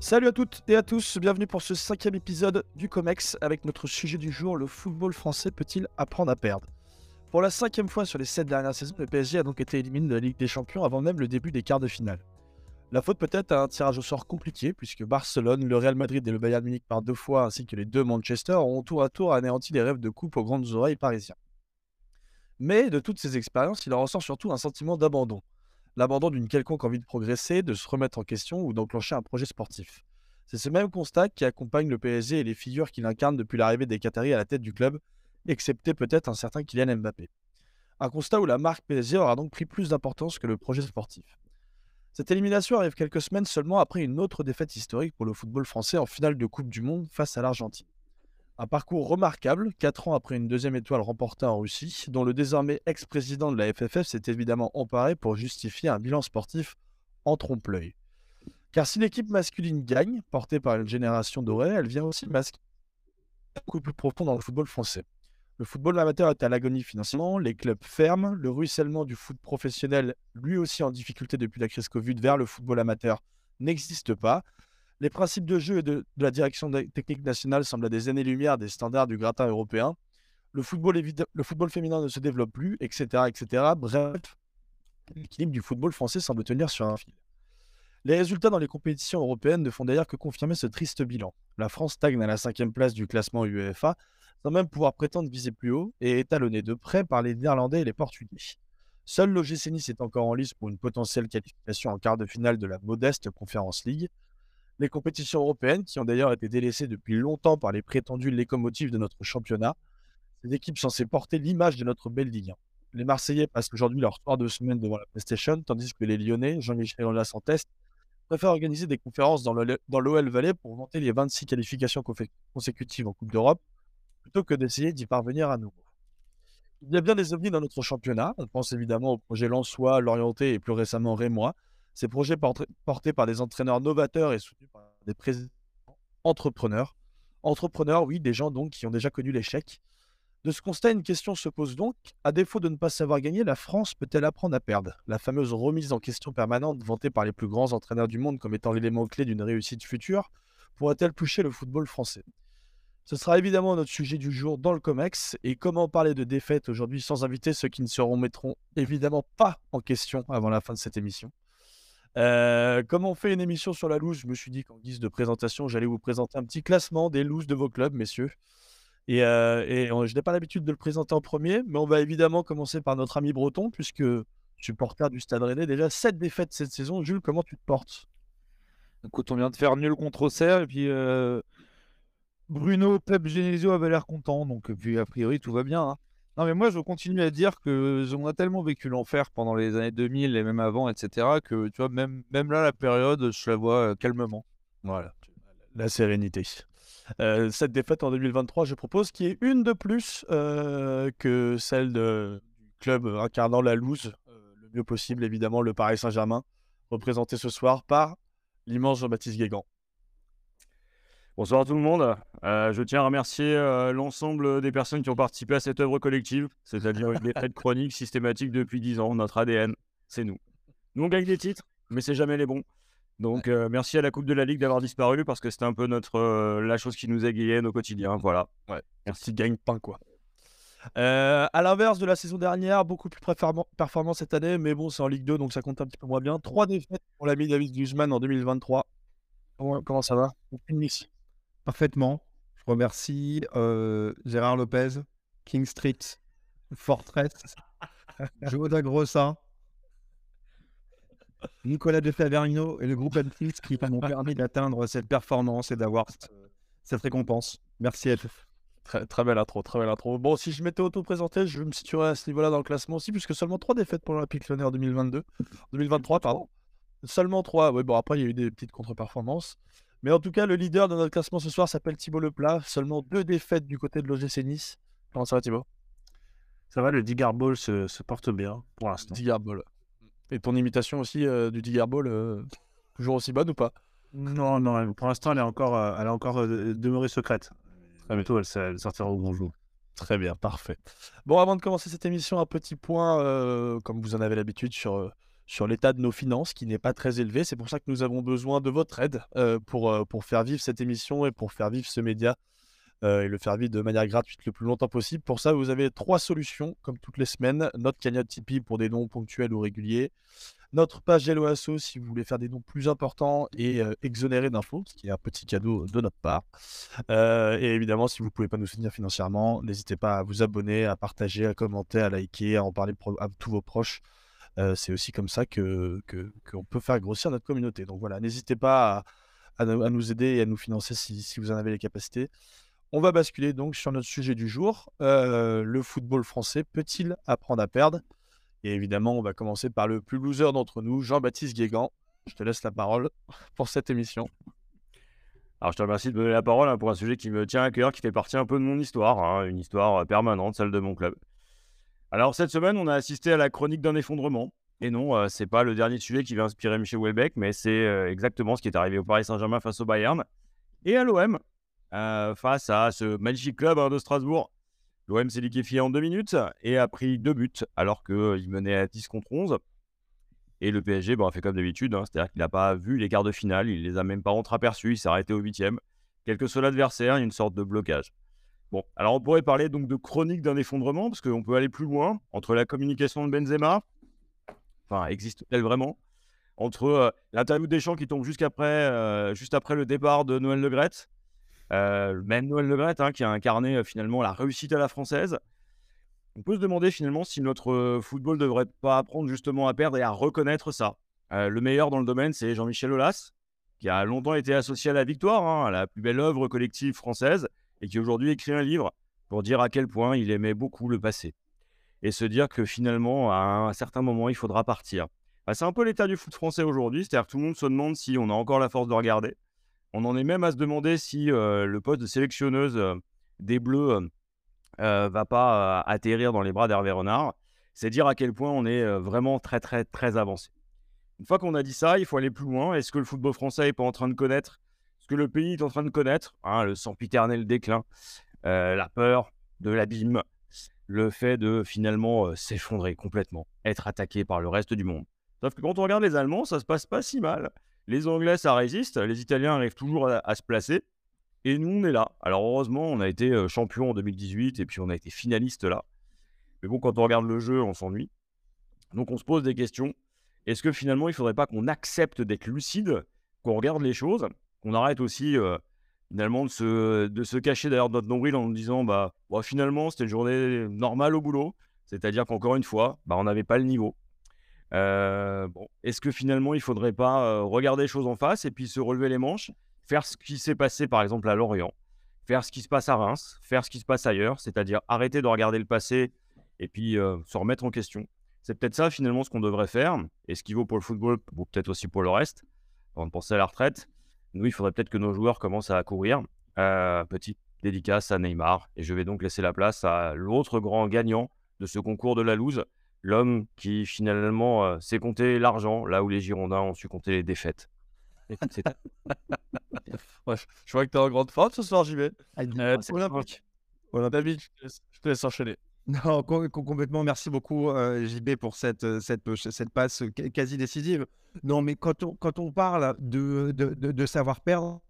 Salut à toutes et à tous, bienvenue pour ce cinquième épisode du COMEX avec notre sujet du jour, le football français peut-il apprendre à perdre? Pour la cinquième fois sur les sept dernières saisons, le PSG a donc été éliminé de la Ligue des Champions avant même le début des quarts de finale. La faute peut-être à un tirage au sort compliqué, puisque Barcelone, le Real Madrid et le Bayern Munich par deux fois, ainsi que les deux Manchester, ont tour à tour anéanti les rêves de coupe aux grandes oreilles parisiens. Mais de toutes ces expériences, il en ressort surtout un sentiment d'abandon. L'abandon d'une quelconque envie de progresser, de se remettre en question ou d'enclencher un projet sportif. C'est ce même constat qui accompagne le PSG et les figures qu'il incarne depuis l'arrivée des Qataris à la tête du club, excepté peut-être un certain Kylian Mbappé. Un constat où la marque PSG aura donc pris plus d'importance que le projet sportif. Cette élimination arrive quelques semaines seulement après une autre défaite historique pour le football français en finale de Coupe du Monde face à l'Argentine. Un parcours remarquable, 4 ans après une deuxième étoile remportée en Russie, dont le désormais ex-président de la FFF s'est évidemment emparé pour justifier un bilan sportif en trompe-l'œil. Car si l'équipe masculine gagne, portée par une génération dorée, elle vient aussi masquer beaucoup plus profond dans le football français. Le football amateur est à l'agonie financièrement, les clubs ferment, le ruissellement du foot professionnel, lui aussi en difficulté depuis la crise Covid, vers le football amateur n'existe pas. Les principes de jeu et de, la direction technique nationale semblent à des années-lumière des standards du gratin européen. Le football, féminin ne se développe plus, etc. etc. Bref, l'équilibre du football français semble tenir sur un fil. Les résultats dans les compétitions européennes ne font d'ailleurs que confirmer ce triste bilan. La France stagne à la cinquième place du classement UEFA, sans même pouvoir prétendre viser plus haut et étalonné de près par les Néerlandais et les Portugais. Seul l'OGC Nice est encore en lice pour une potentielle qualification en quart de finale de la modeste Conference League. Les compétitions européennes, qui ont d'ailleurs été délaissées depuis longtemps par les prétendus locomotives de notre championnat, ces équipes censées porter l'image de notre belle Ligue 1. Les Marseillais passent aujourd'hui leur soir de semaine devant la PlayStation, tandis que les Lyonnais, Jean-Michel Aulas en test, préfèrent organiser des conférences dans l'OL Valley pour vanter les 26 qualifications consécutives en Coupe d'Europe plutôt que d'essayer d'y parvenir à nouveau. Il y a bien des ovnis dans notre championnat. On pense évidemment au projet Lensois, Lorienté et plus récemment Rémois. Ces projets portés par des entraîneurs novateurs et soutenus par des présidents entrepreneurs. Entrepreneurs, oui, des gens donc qui ont déjà connu l'échec. De ce constat, une question se pose donc. À défaut de ne pas savoir gagner, la France peut-elle apprendre à perdre? La fameuse remise en question permanente vantée par les plus grands entraîneurs du monde comme étant l'élément clé d'une réussite future pourrait-elle toucher le football français? Ce sera évidemment notre sujet du jour dans le COMEX. Et comment parler de défaite aujourd'hui sans inviter ceux qui ne se remettront évidemment pas en question avant la fin de cette émission? Euh, comme on fait une émission sur la loose, je me suis dit qu'en guise de présentation, j'allais vous présenter un petit classement des looses de vos clubs, messieurs. Et, euh, je n'ai pas l'habitude de le présenter en premier, mais on va évidemment commencer par notre ami Breton, puisque supporter du Stade Rennais, déjà 7 défaites cette saison. Jules, comment tu te portes? Écoute, on vient de faire nul contre Auxerre, et puis euh, Bruno, Pep, Genesio avaient l'air contents, donc puis a priori tout va bien. Hein. Non mais moi je continue à dire que on a tellement vécu l'enfer pendant les années 2000 et même avant, etc. que tu vois même, même là la période je la vois euh, calmement. Voilà, la sérénité. Euh, cette défaite en 2023, je propose qu'il y ait une de plus euh, que celle du club incarnant la loose, le mieux possible évidemment le Paris Saint-Germain, représenté ce soir par l'immense Jean-Baptiste Guégan. Bonsoir tout le monde. Euh, je tiens à remercier euh, l'ensemble des personnes qui ont participé à cette œuvre collective, c'est-à-dire une défaite chronique systématique depuis 10 ans. Notre ADN, c'est nous. Nous, on gagne des titres, mais c'est jamais les bons. Donc, euh, merci à la Coupe de la Ligue d'avoir disparu parce que c'était un peu notre la chose qui nous égayait au quotidien. Voilà. Ouais. Merci, gagne pain quoi. à l'inverse de la saison dernière, beaucoup plus performant cette année, mais bon, c'est en Ligue 2, donc ça compte un petit peu moins bien. Trois défaites pour l'ami David Guzman en 2023. Comment ça va? Parfaitement. Je remercie euh, Gérard Lopez, King Street, Fortress, Joe Grossa, Nicolas De Faverino et le groupe m qui m'ont permis d'atteindre cette performance et d'avoir cette, récompense. Merci à Très, très belle intro, très belle intro. Bon, si je m'étais auto-présenté, je me situerais à ce niveau-là dans le classement aussi, puisque seulement trois défaites pour l'Olympique Lyonnais en 2022. 2023, pardon. Seulement trois. Oui, bon, après, il y a eu des petites contre-performances. Mais en tout cas, le leader de notre classement ce soir s'appelle Thibaut Leplat. Seulement deux défaites du côté de l'OGC Nice. Comment ça va, Thibaut? Ça va, le Digar Ball se, porte bien pour l'instant. Digar Ball. Et ton imitation aussi euh, du Digar Ball, euh, toujours aussi bonne ou pas? Non, non, pour l'instant, elle est encore, euh, elle est encore demeurée secrète. Très bientôt, elle, elle sortira au bonjour. Très bien, parfait. Bon, avant de commencer cette émission, un petit point, comme vous en avez l'habitude, sur sur l'état de nos finances qui n'est pas très élevé. C'est pour ça que nous avons besoin de votre aide euh, pour, euh, pour faire vivre cette émission et pour faire vivre ce média euh, et le faire vivre de manière gratuite le plus longtemps possible. Pour ça, vous avez trois solutions, comme toutes les semaines. Notre cagnotte Tipeee pour des dons ponctuels ou réguliers. Notre page Hello Asso si vous voulez faire des dons plus importants et euh, exonérés d'impôts, ce qui est un petit cadeau de notre part. Et évidemment, si vous ne pouvez pas nous soutenir financièrement, n'hésitez pas à vous abonner, à partager, à commenter, à liker, à en parler à tous vos proches. C'est aussi comme ça que qu'on peut faire grossir notre communauté. Donc voilà, n'hésitez pas à, nous- aider et à nous financer si, vous en avez les capacités. On va basculer donc sur notre sujet du jour. Le football français peut-il apprendre à perdre? Et évidemment, on va commencer par le plus loser d'entre nous, Jean-Baptiste Guégan. Je te laisse la parole pour cette émission. Alors, je te remercie de me donner la parole hein, pour un sujet qui me tient à cœur, qui fait partie un peu de mon histoire, hein, une histoire permanente, celle de mon club. Alors, cette semaine, on a assisté à la chronique d'un effondrement. Et non, euh, c'est pas le dernier sujet qui va inspirer Michel Houellebecq, mais c'est euh, exactement ce qui est arrivé au Paris Saint-Germain face au Bayern et à l'OM euh, face à ce magnifique club hein, de Strasbourg. L'OM s'est liquéfié en deux minutes et a pris deux buts alors qu'il menait à 10 contre 11. Et le PSG a fait comme d'habitude, hein, c'est-à-dire qu'il n'a pas vu les quarts de finale, il les a même pas entreaperçus, il s'est arrêté au huitième. Quel que soit l'adversaire, il y a une sorte de blocage. Bon, alors on pourrait parler donc de chronique d'un effondrement, parce qu'on peut aller plus loin, entre la communication de Benzema, enfin, existe-t-elle vraiment Entre euh, l'interview de Deschamps qui tombe euh, juste après le départ de Noël Le Graët, euh, même Noël Le Graët hein, qui a incarné euh, finalement la réussite à la française. On peut se demander finalement si notre football ne devrait pas apprendre justement à perdre et à reconnaître ça. Le meilleur dans le domaine, c'est Jean-Michel Aulas, qui a longtemps été associé à la victoire, hein, à la plus belle œuvre collective française, et qui aujourd'hui écrit un livre pour dire à quel point il aimait beaucoup le passé. Et se dire que finalement, à un certain moment, il faudra partir. Bah, c'est un peu l'état du foot français aujourd'hui, c'est-à-dire que tout le monde se demande si on a encore la force de regarder. On en est même à se demander si euh, le poste de sélectionneuse euh, des Bleus euh, euh, va pas atterrir dans les bras d'Hervé Renard. C'est dire à quel point on est vraiment très très très avancé. Une fois qu'on a dit ça, il faut aller plus loin. Est-ce que le football français n'est pas en train de connaître ce que le pays est en train de connaître hein, Le sempiternel déclin, euh, la peur de l'abîme, le fait de finalement euh, s'effondrer complètement, être attaqué par le reste du monde. Sauf que quand on regarde les Allemands, ça se passe pas si mal. Les Anglais, ça résiste. Les Italiens arrivent toujours à, à se placer. Et nous, on est là. Alors heureusement, on a été euh, champion en 2018 et puis on a été finaliste là. Mais bon, quand on regarde le jeu, on s'ennuie. Donc on se pose des questions. Est-ce que finalement, il ne faudrait pas qu'on accepte d'être lucide, qu'on regarde les choses, qu'on arrête aussi euh, finalement de se, de se cacher derrière notre nombril en nous disant bah, bah, finalement, c'était une journée normale au boulot. C'est-à-dire qu'encore une fois, bah, on n'avait pas le niveau. Euh, bon, Est-ce que finalement, il faudrait pas euh, regarder les choses en face et puis se relever les manches, faire ce qui s'est passé par exemple à Lorient, faire ce qui se passe à Reims, faire ce qui se passe ailleurs, c'est-à-dire arrêter de regarder le passé et puis se remettre en question? C'est peut-être ça finalement ce qu'on devrait faire, et ce qui vaut pour le football peut-être aussi pour le reste, avant de penser à la retraite. Nous, il faudrait peut-être que nos joueurs commencent à courir. Euh, petite dédicace à Neymar, et je vais donc laisser la place à l'autre grand gagnant de ce concours de la loose, l'homme qui finalement euh, sait compter l'argent, là où les Girondins ont su compter les défaites. Ouais, je vois que tu es en grande forme ce soir, JB. Euh, c'est- Olympique. Laisse, je te laisse enchaîner. Non, com- com- complètement. Merci beaucoup, euh, JB, pour cette, euh, cette, passe qua- quasi décisive. Non, mais quand on, quand on parle de, de, savoir perdre,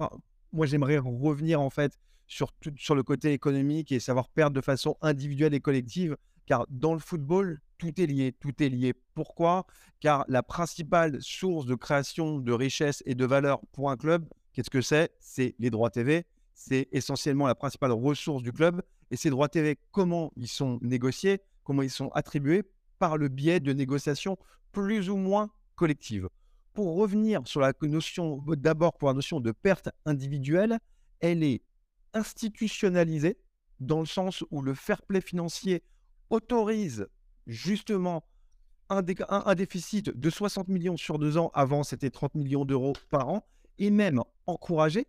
moi, j'aimerais revenir en fait sur, sur le côté économique et savoir perdre de façon individuelle et collective. Car dans le football, tout est lié. Tout est lié. Pourquoi? Car la principale source de création de richesse et de valeur pour un club, qu'est-ce que c'est? C'est les droits TV. C'est essentiellement la principale ressource du club. Et ces droits TV, comment ils sont négociés, comment ils sont attribués par le biais de négociations plus ou moins collectives. Pour revenir sur la notion, d'abord pour la notion de perte individuelle, elle est institutionnalisée dans le sens où le fair play financier autorise justement un, dé- un- un déficit de 60 millions sur deux ans, avant c'était 30 millions d'euros par an, et même encouragé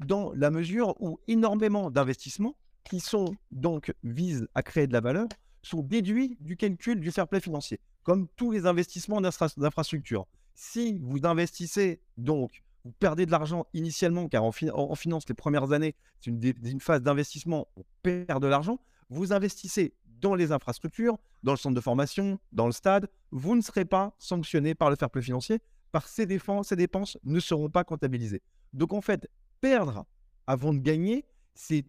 dans la mesure où énormément d'investissements qui sont donc visent à créer de la valeur sont déduits du calcul du fair play financier, comme tous les investissements d'infra- d'infrastructure. Si vous investissez donc, vous perdez de l'argent initialement, car en, fi- en- en finance, les premières années, c'est une, phase d'investissement, on perd de l'argent. Vous investissez dans les infrastructures, dans le centre de formation, dans le stade, vous ne serez pas sanctionné par le fair play financier, par ces ces dépenses ne seront pas comptabilisées. Donc en fait, perdre avant de gagner, c'est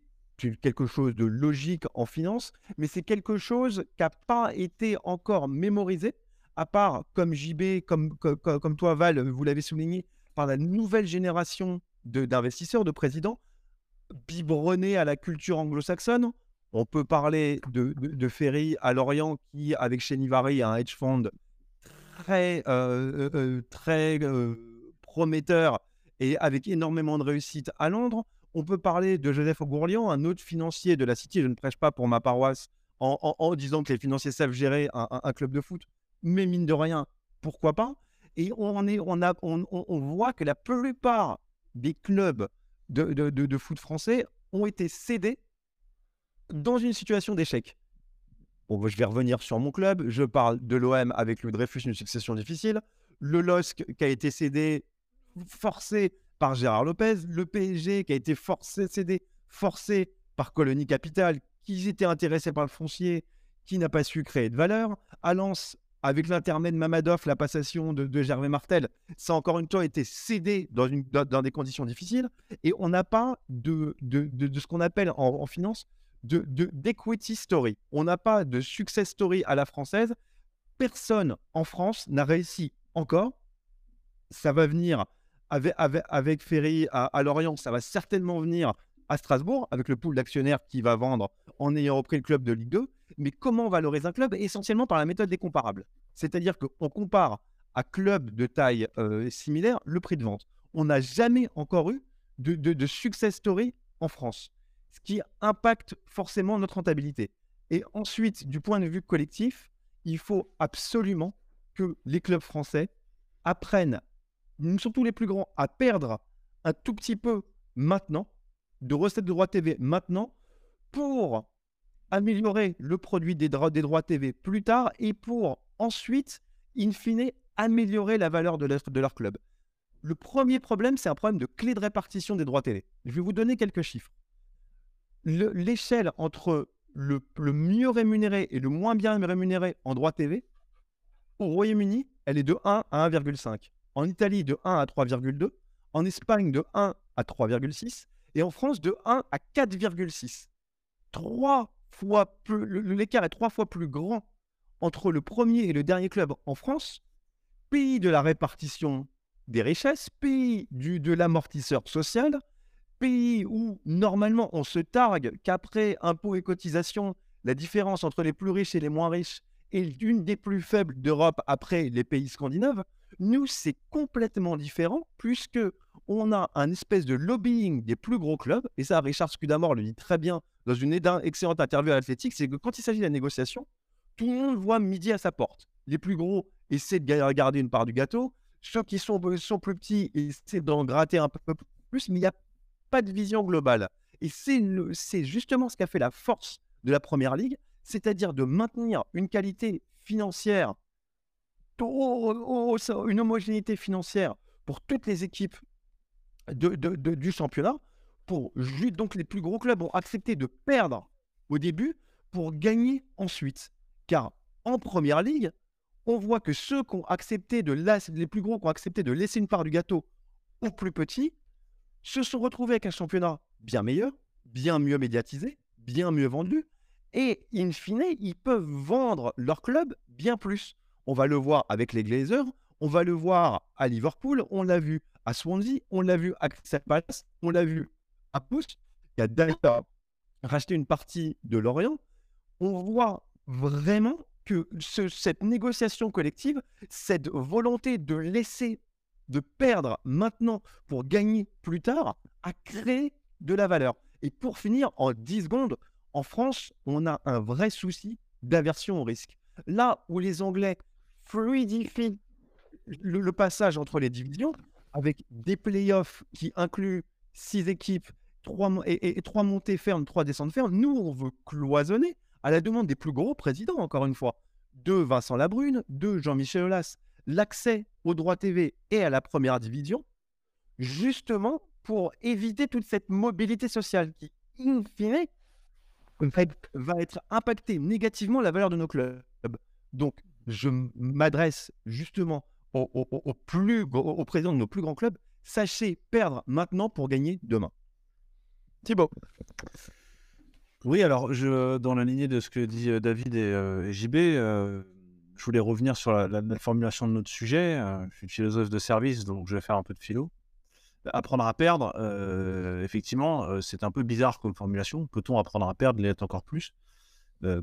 quelque chose de logique en finance, mais c'est quelque chose qui n'a pas été encore mémorisé, à part comme JB, comme, comme, comme toi Val, vous l'avez souligné, par la nouvelle génération d'investisseurs, de, présidents, biberonnés à la culture anglo-saxonne. On peut parler de, de, Ferry à Lorient qui, avec Chenivari, a un hedge fund très, euh, euh, euh, très prometteur et avec énormément de réussite à Londres. On peut parler de Joseph Augourlian, un autre financier de la City. Je ne prêche pas pour ma paroisse en, disant que les financiers savent gérer un, club de foot, mais mine de rien, pourquoi pas? Et on, voit que la plupart des clubs de, de, foot français ont été cédés dans une situation d'échec. Bon, je vais revenir sur mon club. Je parle de l'OM avec le Dreyfus, une succession difficile. Le LOSC qui a été cédé, forcé par Gérard Lopez, le PSG qui a été forcé, forcé par Colonie Capital, qui était intéressé par le foncier, qui n'a pas su créer de valeur. À Lens, avec l'intermède Mamadov, la passation de, Gervais Martel, ça a encore une fois été cédé dans, des conditions difficiles. Et on n'a pas de, de, de, ce qu'on appelle en, en finance d'equity story. On n'a pas de success story à la française. Personne en France n'a réussi encore. Ça va venir avec, Ferry à, Lorient, ça va certainement venir à Strasbourg, avec le pool d'actionnaires qui va vendre en ayant repris le club de Ligue 2. Mais comment valoriser un club Essentiellement par la méthode des comparables? C'est-à-dire qu'on compare à club de taille euh, similaire le prix de vente. On n'a jamais encore eu de, de, success story en France, ce qui impacte forcément notre rentabilité. Et ensuite, du point de vue collectif, il faut absolument que les clubs français apprennent surtout les plus grands, à perdre un tout petit peu maintenant, de recettes de droits TV maintenant, pour améliorer le produit des, droits, des droits TV plus tard et pour ensuite, in fine, améliorer la valeur de, leur club. Le premier problème, c'est un problème de clé de répartition des droits TV. Je vais vous donner quelques chiffres. L'échelle entre le, le, mieux rémunéré et le moins bien rémunéré en droits TV, au Royaume-Uni, elle est de 1 à 1,5 en Italie de 1 à 3,2, en Espagne de 1 à 3,6 et en France de 1 à 4,6. Trois l'écart est trois fois plus grand entre le premier et le dernier club en France, pays de la répartition des richesses, pays du, de l'amortisseur social, pays où normalement on se targue qu'après impôts et cotisations, la différence entre les plus riches et les moins riches est l'une des plus faibles d'Europe après les pays scandinaves, nous, c'est complètement différent puisque on a un espèce de lobbying des plus gros clubs, et ça, Richard Scudamore le dit très bien dans une excellente interview à l'Athletic, c'est que quand il s'agit de la négociation, tout le monde voit midi à sa porte. Les plus gros essaient de garder une part du gâteau, ceux qui sont, sont plus petits essaient d'en gratter un peu plus, mais il n'y a pas de vision globale. Et c'est justement ce qui a fait la force de la Première Ligue, c'est-à-dire de maintenir une qualité financière une homogénéité financière pour toutes les équipes du championnat. Pour donc les plus gros clubs ont accepté de perdre au début pour gagner ensuite. Car en première ligue, on voit que ceux qui ont accepté de les plus gros qui ont accepté de laisser une part du gâteau aux plus petits se sont retrouvés avec un championnat bien meilleur, bien mieux médiatisé, bien mieux vendu, et in fine, ils peuvent vendre leur club bien plus. On va le voir avec les Glazers, on va le voir à Liverpool, on l'a vu à Swansea, on l'a vu à Crystal Palace, on l'a vu à Pouce, qui a d'ailleurs racheté une partie de Lorient. On voit vraiment que cette négociation collective, cette volonté de laisser, de perdre maintenant pour gagner plus tard, a créé de la valeur. Et pour finir, en 10 secondes, en France, on a un vrai souci d'aversion au risque. Là où les Anglais fluidifie le, passage entre les divisions avec des playoffs qui incluent six équipes trois, et, trois montées fermes, trois descentes fermes. Nous, on veut cloisonner à la demande des plus gros présidents, encore une fois. De Vincent Labrune, de Jean-Michel Aulas, l'accès au droit TV et à la première division, justement pour éviter toute cette mobilité sociale qui, in fine, va être impacté négativement la valeur de nos clubs. Donc, je m'adresse justement au, plus, président de nos plus grands clubs. Sachez perdre maintenant pour gagner demain. Thibaut. Oui, alors, je, dans la lignée de ce que dit David et, JB, je voulais revenir sur la, formulation de notre sujet. je suis philosophe de service, donc je vais faire un peu de philo. Apprendre à perdre, effectivement, c'est un peu bizarre comme formulation. Peut-on apprendre à perdre? L'être encore plus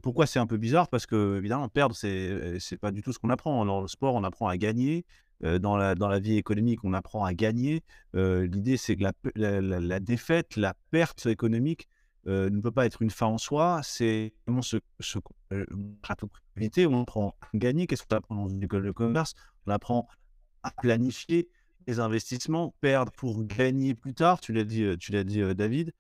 Pourquoi c'est un peu bizarre? Parce que, évidemment, perdre, c'est n'est pas du tout ce qu'on apprend. Dans le sport, on apprend à gagner. dans, la, dans la vie économique, on apprend à gagner. L'idée, c'est que la, la, défaite, la perte économique, ne peut pas être une fin en soi, c'est vraiment ce, ce on apprend à gagner. Qu'est-ce qu'on apprend dans une école de commerce? On apprend à planifier les investissements, perdre pour gagner plus tard. Tu l'as dit, tu l'as dit David.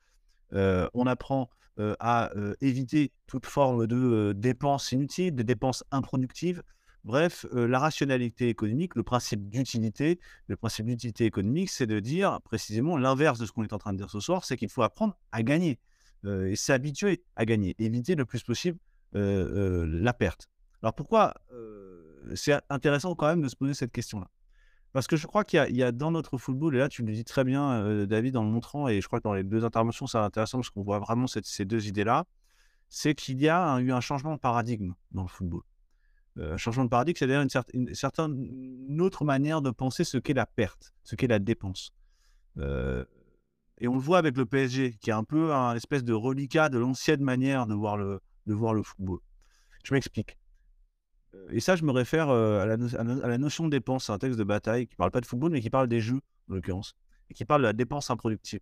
on apprend à éviter toute forme de dépenses inutiles, de dépenses improductives. Bref, la rationalité économique, le principe d'utilité, le principe d'utilité économique, c'est de dire précisément l'inverse de ce qu'on est en train de dire ce soir, c'est qu'il faut apprendre à gagner et s'habituer à gagner, éviter le plus possible la perte. Alors pourquoi c'est intéressant quand même de se poser cette question-là? Parce que je crois qu'il y, a dans notre football, et là tu le dis très bien David en le montrant, et je crois que dans les deux interventions c'est intéressant parce qu'on voit vraiment ces deux idées-là, c'est qu'il y a eu un changement de paradigme dans le football. un changement de paradigme, c'est-à-dire une, certaine autre manière de penser ce qu'est la perte, ce qu'est la dépense. Et on le voit avec le PSG, qui est un peu un espèce de reliquat de l'ancienne manière de voir le, de voir le football. Je m'explique. Euh, et ça, je me réfère euh, à la, notion de dépense. C'est un texte de bataille qui ne parle pas de football, mais qui parle des jeux, en l'occurrence, et qui parle de la dépense improductive.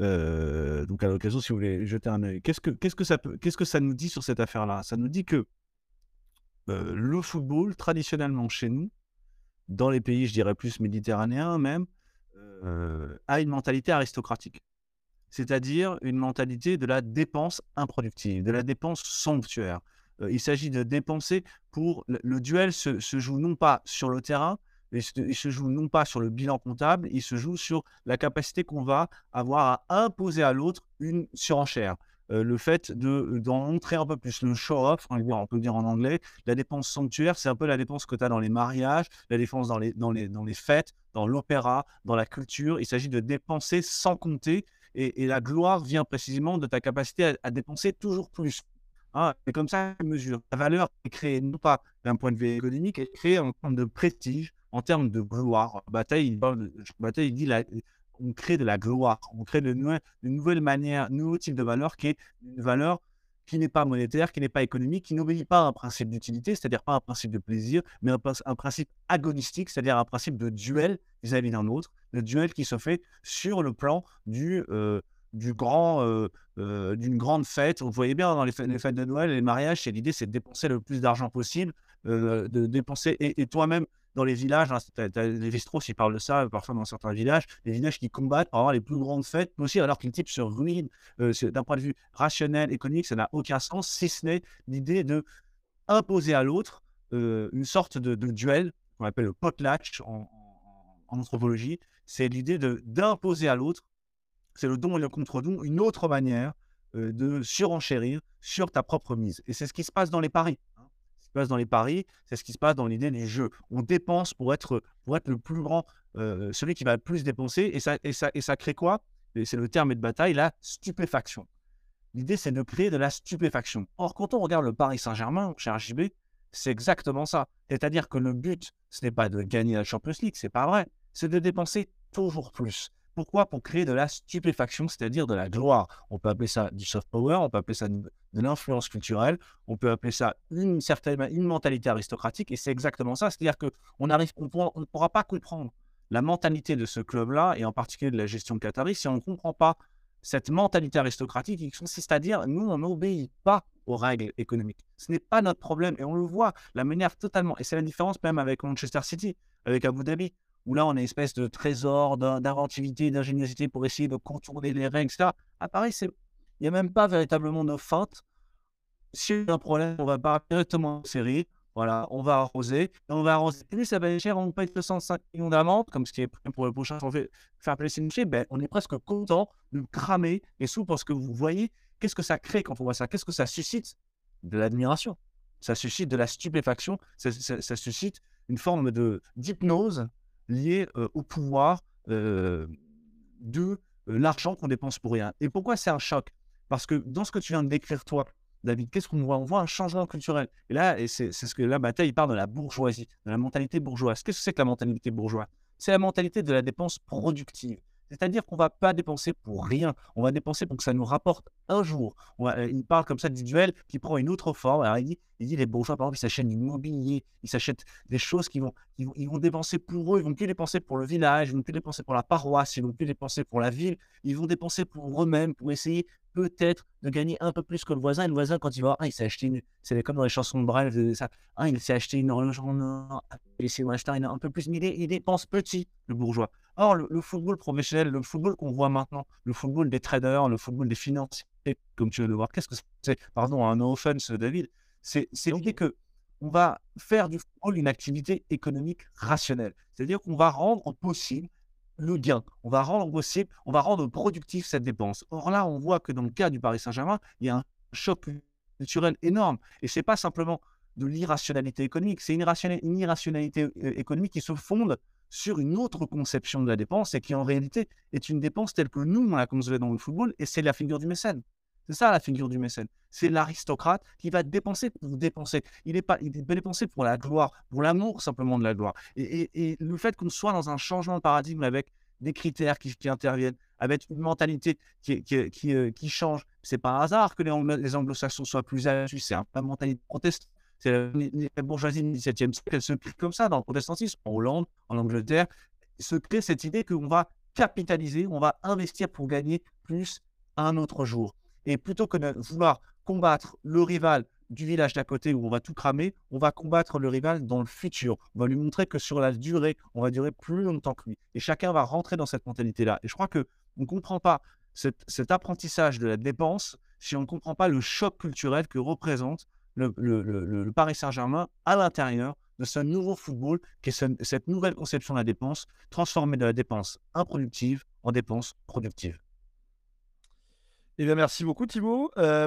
Euh, donc, à l'occasion, si vous voulez jeter un œil, qu'est-ce que, que, ça, nous dit sur cette affaire-là? Ça nous dit que le football, traditionnellement chez nous, dans les pays, je dirais plus méditerranéens même, a une mentalité aristocratique. C'est-à-dire une mentalité de la dépense improductive, de la dépense sanctuaire. il s'agit de dépenser pour. Le, duel se, joue non pas sur le terrain, il se, se, joue non pas sur le bilan comptable, il se joue sur la capacité qu'on va avoir à imposer à l'autre une surenchère. Euh, le fait de, d'en montrer un peu plus le show-off, on peut dire en anglais. La dépense sanctuaire, c'est un peu la dépense que tu as dans les mariages, la dépense dans les, dans les, dans les fêtes, dans l'opéra, dans la culture. Il s'agit de dépenser sans compter. Et, la gloire vient précisément de ta capacité à, dépenser toujours plus. Hein, c'est comme ça que mesure. La valeur est créée non pas d'un point de vue économique, elle est créée en termes de prestige, en termes de gloire. Bataille, Bataille il dit la, on crée de la gloire, on crée de, nouvelles, manières, de nouveaux types de valeurs qui est une valeur qui n'est pas monétaire, qui n'est pas économique, qui n'obéit pas à un principe d'utilité, c'est-à-dire pas un principe de plaisir, mais un, principe agonistique, c'est-à-dire un principe de duel vis-à-vis d'un autre, le duel qui se fait sur le plan du, euh, du grand, euh, euh, d'une grande fête. Vous voyez bien dans les fêtes, de Noël, les mariages, c'est l'idée, c'est de dépenser le plus d'argent possible, de dépenser, et toi-même, dans les villages, hein, les Vestros, ils parlent de ça parfois dans certains villages, les villages qui combattent pour avoir les plus grandes fêtes possibles, alors que les types se ruinent d'un point de vue rationnel, économique, ça n'a aucun sens, si ce n'est l'idée de imposer à l'autre une sorte de, duel qu'on appelle le potlatch en, anthropologie. C'est l'idée d'imposer à l'autre, c'est le don et le contre-don, une autre manière euh, de surenchérir sur ta propre mise. Et c'est ce qui se passe dans les paris se passe dans les paris, c'est ce qui se passe dans l'idée des jeux. On dépense pour être, pour être le plus grand, euh, celui qui va le plus dépenser, et ça, et ça, et ça crée quoi? C'est le terme de bataille, la stupéfaction. L'idée, c'est de créer de la stupéfaction. Or, quand on regarde le Paris Saint-Germain, cher JB, c'est exactement ça. C'est-à-dire que le but, ce n'est pas de gagner la Champions League, c'est pas vrai. C'est de dépenser toujours plus. Pourquoi? Pour créer de la stupéfaction, c'est-à-dire de la gloire. On peut appeler ça du soft power, on peut appeler ça de, l'influence culturelle, on peut appeler ça une certaine une mentalité aristocratique, et c'est exactement ça. C'est-à-dire qu'on arrive, on ne pourra pas comprendre la mentalité de ce club-là, et en particulier de la gestion de Qatari, si on ne comprend pas cette mentalité aristocratique qui consiste à dire nous, on n'obéit pas aux règles économiques. Ce n'est pas notre problème, et on le voit, la manière totalement, et c'est la différence même avec Manchester City, avec Abu Dhabi où là, on a une espèce de trésor d'inventivité, d'ingéniosité pour essayer de contourner les règles, etc. À Paris, il n'y a même pas véritablement de feinte. Si y a un problème, on va pas directement en série. Voilà, on va arroser. Et on va arroser. Et ça va être cher, on paye 205 millions d'amendes, comme ce qui est pour le prochain on faire plaisir ben, on est presque content de cramer les sous parce que vous voyez qu'est-ce que ça crée quand on voit ça? Qu'est-ce que ça suscite? De l'admiration. Ça suscite de la stupéfaction. Ça, suscite une forme d'hypnose liée euh, au pouvoir de l'argent qu'on dépense pour rien. Et pourquoi c'est un choc? Parce que dans ce que tu viens de décrire, toi, David, qu'est-ce qu'on voit? On voit un changement culturel. Et là, et c'est ce que là, Bataille, il parle de la bourgeoisie, de la mentalité bourgeoise. Qu'est-ce que c'est que la mentalité bourgeoise? C'est la mentalité de la dépense productive. C'est-à-dire qu'on ne va pas dépenser pour rien. On va dépenser pour que ça nous rapporte un jour. Il parle comme ça du duel qui prend une autre forme. Alors, il dit, il dit les bourgeois, par exemple, ils s'achètent du mobilier, ils s'achètent des choses qu'ils vont, ils vont, dépenser pour eux. Ils vont plus dépenser pour le village, ils vont plus dépenser pour la paroisse, ils vont plus dépenser pour la ville. Ils vont dépenser pour eux-mêmes, pour essayer peut-être de gagner un peu plus que le voisin. Et le voisin, quand il va, ah, il s'est acheté une, c'est comme dans les chansons de Brel, ça, ah, il s'est acheté une horloge en or, ah, il s'est acheté un, peu plus, mais il, dé- il dépense petit, le bourgeois. Or, le, le football professionnel, le football qu'on voit maintenant, le football des traders, le football des financiers, comme tu veux le voir, qu'est-ce que c'est? Pardon, un no offense, David. C'est l'idée que on va faire du football une activité économique rationnelle. C'est-à-dire qu'on va rendre possible le gain. On va rendre possible, on va rendre productif cette dépense. Or là, on voit que dans le cas du Paris Saint-Germain, il y a un choc culturel énorme. Et c'est pas simplement de l'irrationalité économique, c'est une, une irrationalité euh, économique qui se fonde sur une autre conception de la dépense et qui en réalité est une dépense telle que nous, on la concevait dans le football, et c'est la figure du mécène. C'est ça la figure du mécène. C'est l'aristocrate qui va dépenser pour dépenser. Il n'est pas, il dépenser pour la gloire, pour l'amour simplement de la gloire. Et, le fait qu'on soit dans un changement de paradigme avec des critères qui, interviennent, avec une mentalité qui, qui, qui, euh, qui change, c'est pas un hasard que les, Anglo- les anglo-saxons soient plus là-dessus. C'est un la mentalité protestante. C'est la, la bourgeoisie du XVIIe siècle, elle se crée comme ça dans le protestantisme, en Hollande, en Angleterre, se crée cette idée qu'on va capitaliser, on va investir pour gagner plus un autre jour. Et plutôt que de vouloir combattre le rival du village d'à côté où on va tout cramer, on va combattre le rival dans le futur. On va lui montrer que sur la durée, on va durer plus longtemps que lui. Et chacun va rentrer dans cette mentalité-là. Et je crois que on ne comprend pas cet, apprentissage de la dépense si on ne comprend pas le choc culturel que représente le, Paris Saint-Germain à l'intérieur de ce nouveau football, qui est ce- cette nouvelle conception de la dépense, transformer de la dépense improductive en dépense productive. Eh bien, merci beaucoup, Thibaut. Euh,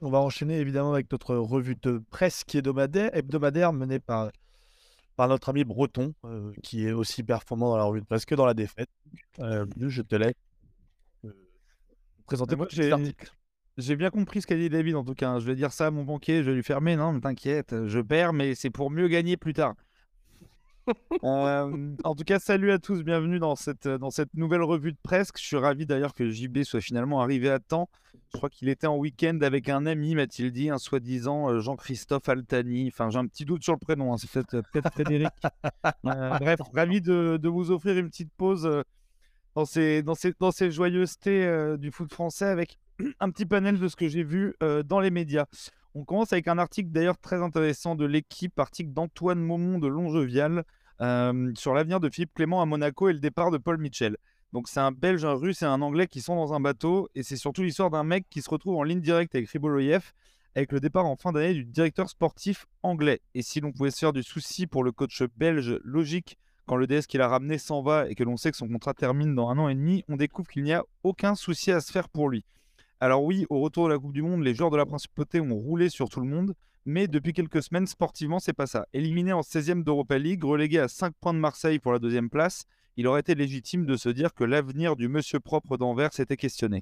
on va enchaîner évidemment avec notre revue de presse qui est hebdomadaire, hebdomadaire menée par, par notre ami Breton, euh, qui est aussi performant dans la revue de presse que dans la défaite. Euh, je te laisse présenter Moi, j'ai- article. J'ai bien compris ce qu'a dit David en tout cas. hein. Je vais dire ça à mon banquier, je vais lui faire mais non, mais t'inquiète, je perds, mais c'est pour mieux gagner plus tard. Euh, en tout cas, salut à tous, bienvenue dans cette, dans cette nouvelle revue de presse. Je suis ravi d'ailleurs que JB soit finalement arrivé à temps. Je crois qu'il était en week-end avec un ami, m'a-t-il dit, un soi-disant euh, Jean-Christophe Altani. Enfin, j'ai un petit doute sur le prénom, hein, c'est peut-être euh, peut-être Frédéric. Euh, bref, ravi de, de vous offrir une petite pause euh, dans ces, dans ces, dans ces joyeusetés euh, du foot français avec un petit panel de ce que j'ai vu euh, dans les médias. On commence avec un article d'ailleurs très intéressant de l'équipe, article d'Antoine Maumont de Longevial sur l'avenir de Philippe Clément à Monaco et le départ de Paul Mitchell. Donc c'est un Belge, un Russe et un Anglais qui sont dans un bateau et c'est surtout l'histoire d'un mec qui se retrouve en ligne directe avec Riboloyev avec le départ en fin d'année du directeur sportif anglais. Et si l'on pouvait se faire du souci pour le coach belge, logique, quand le DS qu'il a ramené s'en va et que l'on sait que son contrat termine dans un an et demi, on découvre qu'il n'y a aucun souci à se faire pour lui. Alors oui, au retour de la Coupe du Monde, les joueurs de la Principauté ont roulé sur tout le monde, mais depuis quelques semaines, sportivement, c'est pas ça. Éliminé en 16e d'Europa League, relégué à 5 points de Marseille pour la deuxième place, il aurait été légitime de se dire que l'avenir du monsieur propre d'Anvers était questionné.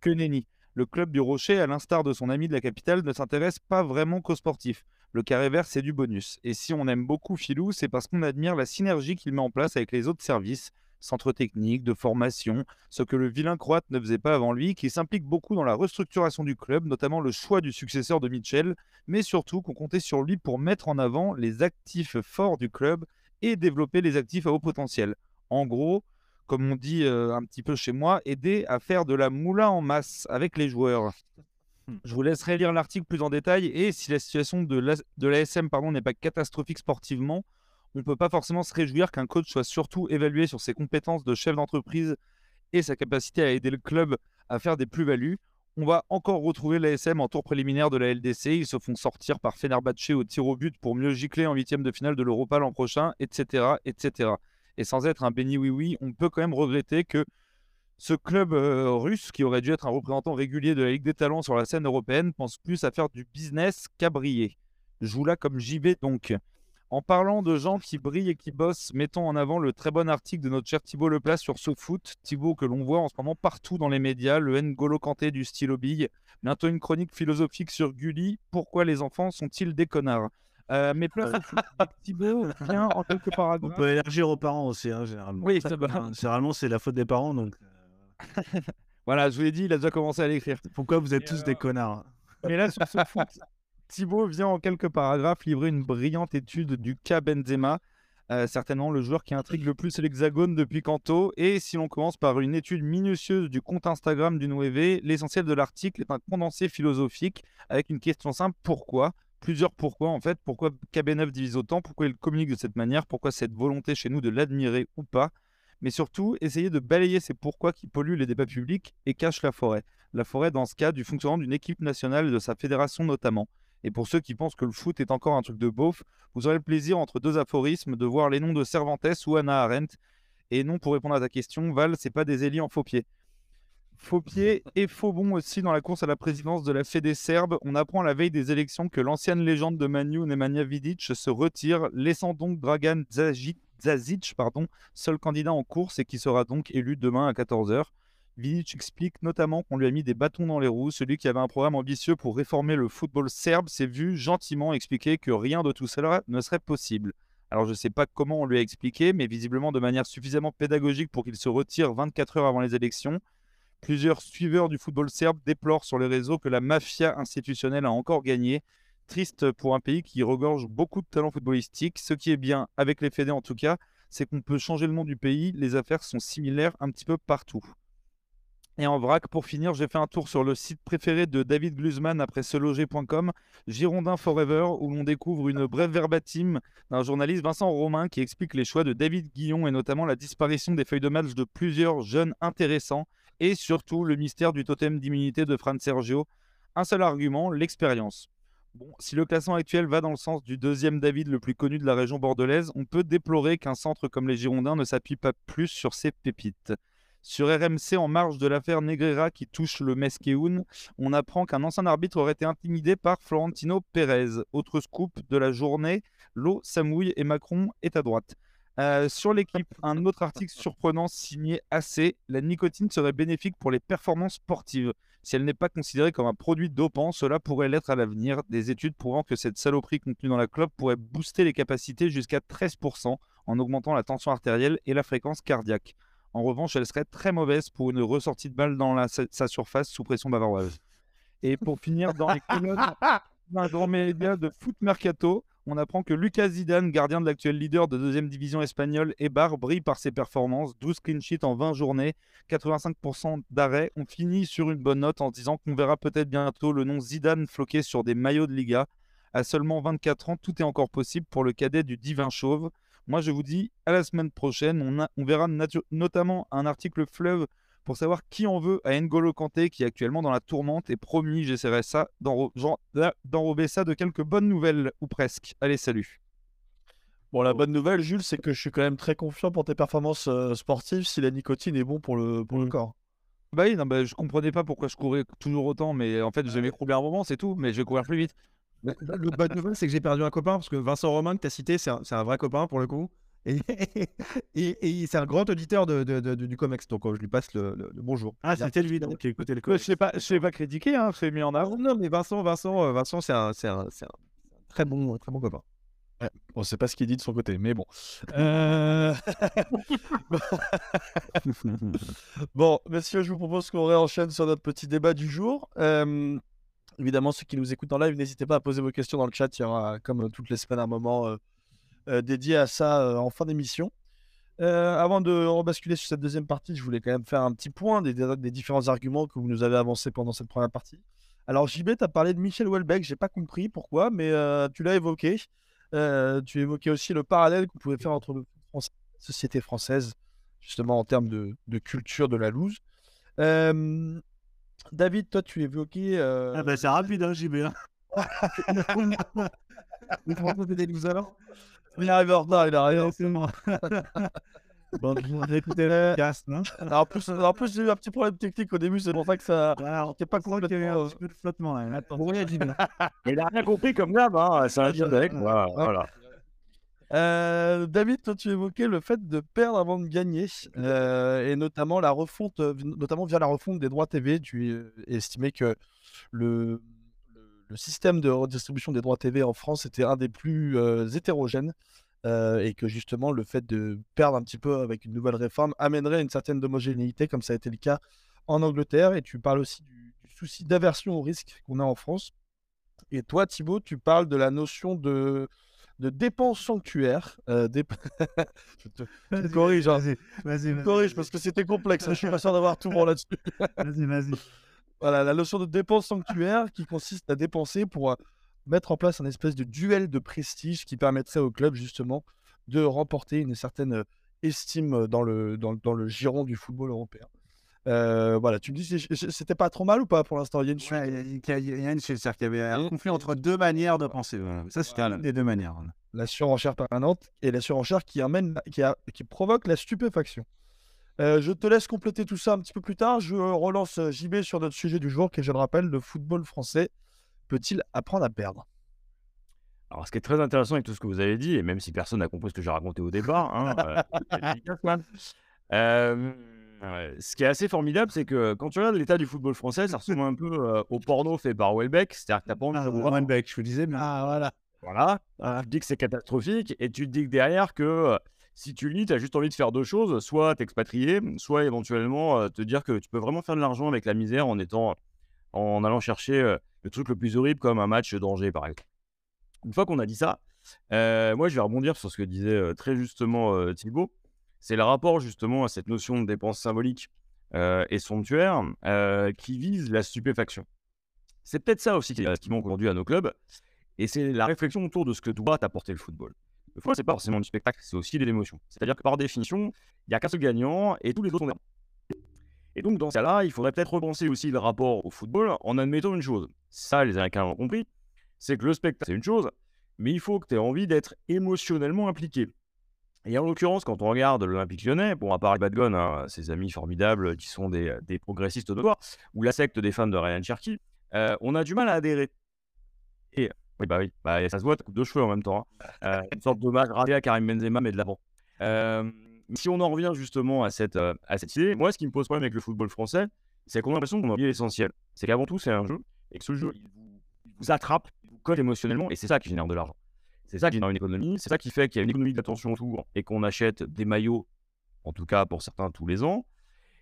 Que nenni Le club du Rocher, à l'instar de son ami de la capitale, ne s'intéresse pas vraiment qu'aux sportifs. Le carré vert, c'est du bonus. Et si on aime beaucoup Filou, c'est parce qu'on admire la synergie qu'il met en place avec les autres services, centres techniques, de formation, ce que le vilain croate ne faisait pas avant lui, qui s'implique beaucoup dans la restructuration du club, notamment le choix du successeur de Mitchell, mais surtout qu'on comptait sur lui pour mettre en avant les actifs forts du club et développer les actifs à haut potentiel. En gros, comme on dit euh, un petit peu chez moi, aider à faire de la moula en masse avec les joueurs. Je vous laisserai lire l'article plus en détail et si la situation de l'AS de l'ASM pardon, n'est pas catastrophique sportivement, on ne peut pas forcément se réjouir qu'un coach soit surtout évalué sur ses compétences de chef d'entreprise et sa capacité à aider le club à faire des plus-values. On va encore retrouver l'ASM en tour préliminaire de la LDC. Ils se font sortir par Fenerbahçe au tir au but pour mieux gicler en huitième de finale de l'Europa l'an prochain, etc., etc. Et sans être un béni oui-oui, on peut quand même regretter que Ce club euh, russe, qui aurait dû être un représentant régulier de la Ligue des Talents sur la scène européenne, pense plus à faire du business qu'à briller. Joue là comme JB donc. En parlant de gens qui brillent et qui bossent, mettons en avant le très bon article de notre cher Thibaut Leplace sur SoFoot. Thibaut que l'on voit en ce moment partout dans les médias, le N'Golo Kanté du stylo bille. Bientôt une chronique philosophique sur Gulli. Pourquoi les enfants sont-ils des connards? Euh, mais au foot. Thibaut, viens en quelques On paragraphes. peut élargir aux parents aussi, hein, généralement. Oui, ça Généralement, c'est la faute des parents, donc euh, Voilà, je vous l'ai dit, il a déjà commencé à l'écrire. pourquoi vous êtes Et tous alors des connards? Mais là, sur ce foot, Thibaut vient en quelques paragraphes livrer une brillante étude du cas Benzema, euh, certainement le joueur qui intrigue le plus l'hexagone depuis Kanto. Et si l'on commence par une étude minutieuse du compte Instagram du 9, l'essentiel de l'article est un condensé philosophique avec une question simple pourquoi? Plusieurs pourquoi en fait. Pourquoi KB9 divise autant? Pourquoi il communique de cette manière? Pourquoi cette volonté chez nous de l'admirer ou pas? Mais surtout essayer de balayer ces pourquoi qui polluent les débats publics et cachent la forêt. La forêt, dans ce cas, du fonctionnement d'une équipe nationale de sa fédération notamment. Et pour ceux qui pensent que le foot est encore un truc de beauf, vous aurez le plaisir, entre deux aphorismes, de voir les noms de Cervantes ou Anna Arendt. Et non, pour répondre à ta question, Val, c'est pas des élites en faux pied. Faux pied et faux bon aussi dans la course à la présidence de la Fédé serbe. On apprend à la veille des élections que l'ancienne légende de Manu, Nemanja Vidic, se retire, laissant donc Dragan Zajic, Zazic, pardon, seul candidat en course et qui sera donc élu demain à 14h. Vidic explique notamment qu'on lui a mis des bâtons dans les roues. Celui qui avait un programme ambitieux pour réformer le football serbe s'est vu gentiment expliquer que rien de tout cela ne serait possible. Alors je ne sais pas comment on lui a expliqué, mais visiblement de manière suffisamment pédagogique pour qu'il se retire 24 heures avant les élections. Plusieurs suiveurs du football serbe déplorent sur les réseaux que la mafia institutionnelle a encore gagné. Triste pour un pays qui regorge beaucoup de talents footballistiques. Ce qui est bien, avec les fédés en tout cas, c'est qu'on peut changer le nom du pays. Les affaires sont similaires un petit peu partout. Et en vrac, pour finir, j'ai fait un tour sur le site préféré de David Glusman après seloger.com, Girondin Forever, où l'on découvre une brève verbatim d'un journaliste Vincent Romain qui explique les choix de David Guillon et notamment la disparition des feuilles de match de plusieurs jeunes intéressants et surtout le mystère du totem d'immunité de Fran Sergio. Un seul argument, l'expérience. Bon, si le classement actuel va dans le sens du deuxième David le plus connu de la région bordelaise, on peut déplorer qu'un centre comme les Girondins ne s'appuie pas plus sur ses pépites. Sur RMC, en marge de l'affaire Negreira qui touche le Mesqueoun, on apprend qu'un ancien arbitre aurait été intimidé par Florentino Pérez. Autre scoop de la journée, l'eau, ça mouille et Macron est à droite. Euh, sur l'équipe, un autre article surprenant signé AC, la nicotine serait bénéfique pour les performances sportives. Si elle n'est pas considérée comme un produit dopant, cela pourrait l'être à l'avenir. Des études prouvant que cette saloperie contenue dans la clope pourrait booster les capacités jusqu'à 13% en augmentant la tension artérielle et la fréquence cardiaque. En revanche, elle serait très mauvaise pour une ressortie de balle dans la- sa, surface sous pression bavaroise. Et pour finir, dans les colonnes d'un grand média de foot mercato, on apprend que Lucas Zidane, gardien de l'actuel leader de deuxième division espagnole, Eibar, brille par ses performances. 12 clean sheets en 20 journées, 85% d'arrêt. On finit sur une bonne note en disant qu'on verra peut-être bientôt le nom Zidane floqué sur des maillots de Liga. À seulement 24 ans, tout est encore possible pour le cadet du divin chauve. Moi, je vous dis à la semaine prochaine. On, a- on verra notamment un article fleuve pour savoir qui en veut à N'Golo Kanté qui est actuellement dans la tourmente. Et promis, j'essaierai ça d'enrober ça de quelques bonnes nouvelles ou presque. Allez, salut. Bon, la bonne nouvelle, Jules, c'est que je suis quand même très confiant pour tes performances euh, sportives si la nicotine est bon pour le, pour le Mm. corps. Bah oui, non, bah, je comprenais pas pourquoi je courais toujours autant, mais en fait, je vais m'écrouler un moment, c'est tout. Mais je vais courir plus vite. Le bonne nouvelle, c'est que j'ai perdu un copain parce que Vincent Romain que tu as cité, c'est un, c'est un vrai copain pour le coup. Et, et, et c'est un grand auditeur de, de- de- du COMEX, donc euh, je lui passe le, le- le bonjour. Ah, c'était lui donc qui écoutait le Je sais pas, je pas critiquer, hein, l'ai mis en avant. Non, mais Vincent, Vincent, euh, Vincent, c'est un, c'est un, c'est un très bon, très bon copain. On sait pas ce qu'il dit de son côté, mais bon. Euh, Bon, messieurs, je vous propose qu'on réenchaîne sur notre petit débat du jour. Euh, évidemment, ceux qui nous écoutent en live, n'hésitez pas à poser vos questions dans le chat. Il y aura, comme toutes les semaines, un moment euh, euh, dédié à ça euh, en fin d'émission. Euh, avant de rebasculer sur cette deuxième partie, je voulais quand même faire un petit point des, différents arguments que vous nous avez avancés pendant cette première partie. Alors, JB, tu as parlé de Michel Houellebecq, j'ai pas compris pourquoi, mais euh, tu l'as évoqué. Euh, tu évoquais aussi le parallèle qu'on pouvait faire entre la société française, justement en termes de, de culture de la loose. Euh, David, toi, tu évoquais. euh, Ah bah c'est rapide, hein, JB. hein. Français, c'est des losers. Il est arrivé en retard, il a rien. C'est moi. Bon, écoutez le podcast, hein Alors, en plus, en plus j'ai eu un petit problème technique au début, c'est pour ça que ça. Voilà, T'es pas sent qu'il y a complètement, un petit peu de flottement là. Attends. Pour rien, JB. Il a rien compris comme d'hab, hein. c'est un lien avec moi. Voilà. Euh, David, toi, tu évoquais le fait de perdre avant de gagner, euh, et notamment la refonte, euh, notamment via la refonte des droits TV. Tu estimais que le, système de redistribution des droits TV en France était un des plus hétérogènes, et que justement le fait de perdre un petit peu avec une nouvelle réforme amènerait une certaine homogénéité, comme ça a été le cas en Angleterre. Et tu parles aussi du, du souci d'aversion au risque qu'on a en France. Et toi, Thibaut, tu parles de la notion de de dépenses sanctuaires. euh, dép- je te, je te Vas-y, corrige, hein. Vas-y, vas-y, corrige parce que c'était complexe. hein, Je suis pas sûr d'avoir tout bon là-dessus. Vas-y, vas-y. Voilà, la notion de dépenses sanctuaires qui consiste à dépenser pour euh, mettre en place un espèce de duel de prestige qui permettrait au club justement de remporter une certaine euh, estime dans le, dans, dans le giron du football européen. Euh, voilà, tu me dis, c'était pas trop mal ou pas pour l'instant Il y a une suite. Ouais, il y a- une c'est-à-dire qu'il y avait un Mmh. conflit entre deux manières de penser. voilà. Ça, c'était des deux manières. la surenchère permanente et la surenchère qui amène, qui, a- qui provoque la stupéfaction. Euh, je te laisse compléter tout ça un petit peu plus tard. Je relance euh, JB sur notre sujet du jour, qui, je le rappelle, le football français peut-il apprendre à perdre? Alors, ce qui est très intéressant avec tout ce que vous avez dit, et même si personne n'a compris ce que j'ai raconté au départ, hein, euh. Euh, euh, ce qui est assez formidable, c'est que quand tu regardes l'état du football français, ça ressemble un peu euh, au porno fait par Welbeck. C'est-à-dire que t'as pas envie Ah, de voir. Welbeck, je vous disais bien. Ah, voilà. Voilà. Tu te dis que c'est catastrophique et tu te dis que derrière que euh, si tu lis, tu as juste envie de faire deux choses, soit t'expatrier, soit éventuellement euh, te dire que tu peux vraiment faire de l'argent avec la misère en étant en allant chercher euh, le truc le plus horrible comme un match d'Angers par exemple. Une fois qu'on a dit ça, euh, moi je vais rebondir sur ce que disait très justement Thibaut. C'est le rapport justement à cette notion de dépense symbolique euh, et somptuaire euh, qui vise la stupéfaction. C'est peut-être ça aussi qui, qui manque aujourd'hui à nos clubs. Et c'est la réflexion autour de ce que doit t'apporter le football. Le football, c'est pas forcément du spectacle, c'est aussi de l'émotion. C'est-à-dire que par définition, il n'y a qu'un seul gagnant et tous les autres sont des Et donc, dans ce cas-là, il faudrait peut-être repenser aussi le rapport au football en admettant une chose. Ça, les Américains ont compris, c'est que le spectacle, c'est une chose, mais il faut que tu aies envie d'être émotionnellement impliqué. Et en l'occurrence, quand on regarde l'Olympique lyonnais, bon, à part les hein, ses amis formidables qui sont des, des progressistes notoires, ou la secte des fans de Ryan Cherky, euh, on a du mal à adhérer. Et oui, bah oui, bah, ça se voit, tu coupes deux cheveux en même temps. hein. Euh, une sorte d'hommage raté à Karim Benzema, mais de l'avant. Euh, si on en revient justement à cette, euh, idée, moi, ce qui me pose problème avec le football français, c'est qu'on a l'impression qu'on a oublié l'essentiel. C'est qu'avant tout, c'est un jeu, et que ce jeu, vous, il vous attrape, il vous colle émotionnellement, et c'est ça qui génère de l'argent. C'est ça qui génère une économie, c'est ça qui fait qu'il y a une économie d'attention autour, et qu'on achète des maillots, en tout cas pour certains tous les ans.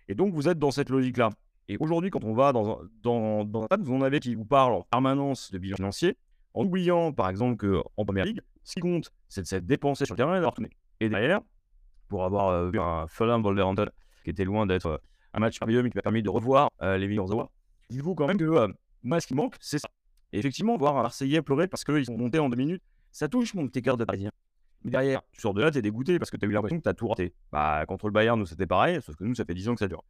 Et donc, vous êtes dans cette logique-là. Et aujourd'hui, quand on va dans, dans, dans un stade, vous en avez qui vous parlent en permanence de bilan financier, en oubliant, par exemple, qu'en première ligue, ce qui compte, c'est de s'être dépensé sur le terrain et d'avoir. Et derrière, pour avoir euh, vu un Fulham Wolverhampton qui était loin d'être euh, un match merveilleux, mais qui m'a permis de revoir euh, les meilleurs awards, dites-vous quand même que euh, moi, ce qui manque, c'est ça. Et effectivement, voir un Marseillais pleurer parce qu'ils sont montés en deux minutes, ça touche mon petit cœur de parisien. Mais derrière, tu sors de là, t'es dégoûté parce que t'as eu l'impression que t'as tout raté. Bah, contre le Bayern, nous, c'était pareil, sauf que nous, ça fait 10 ans que ça dure.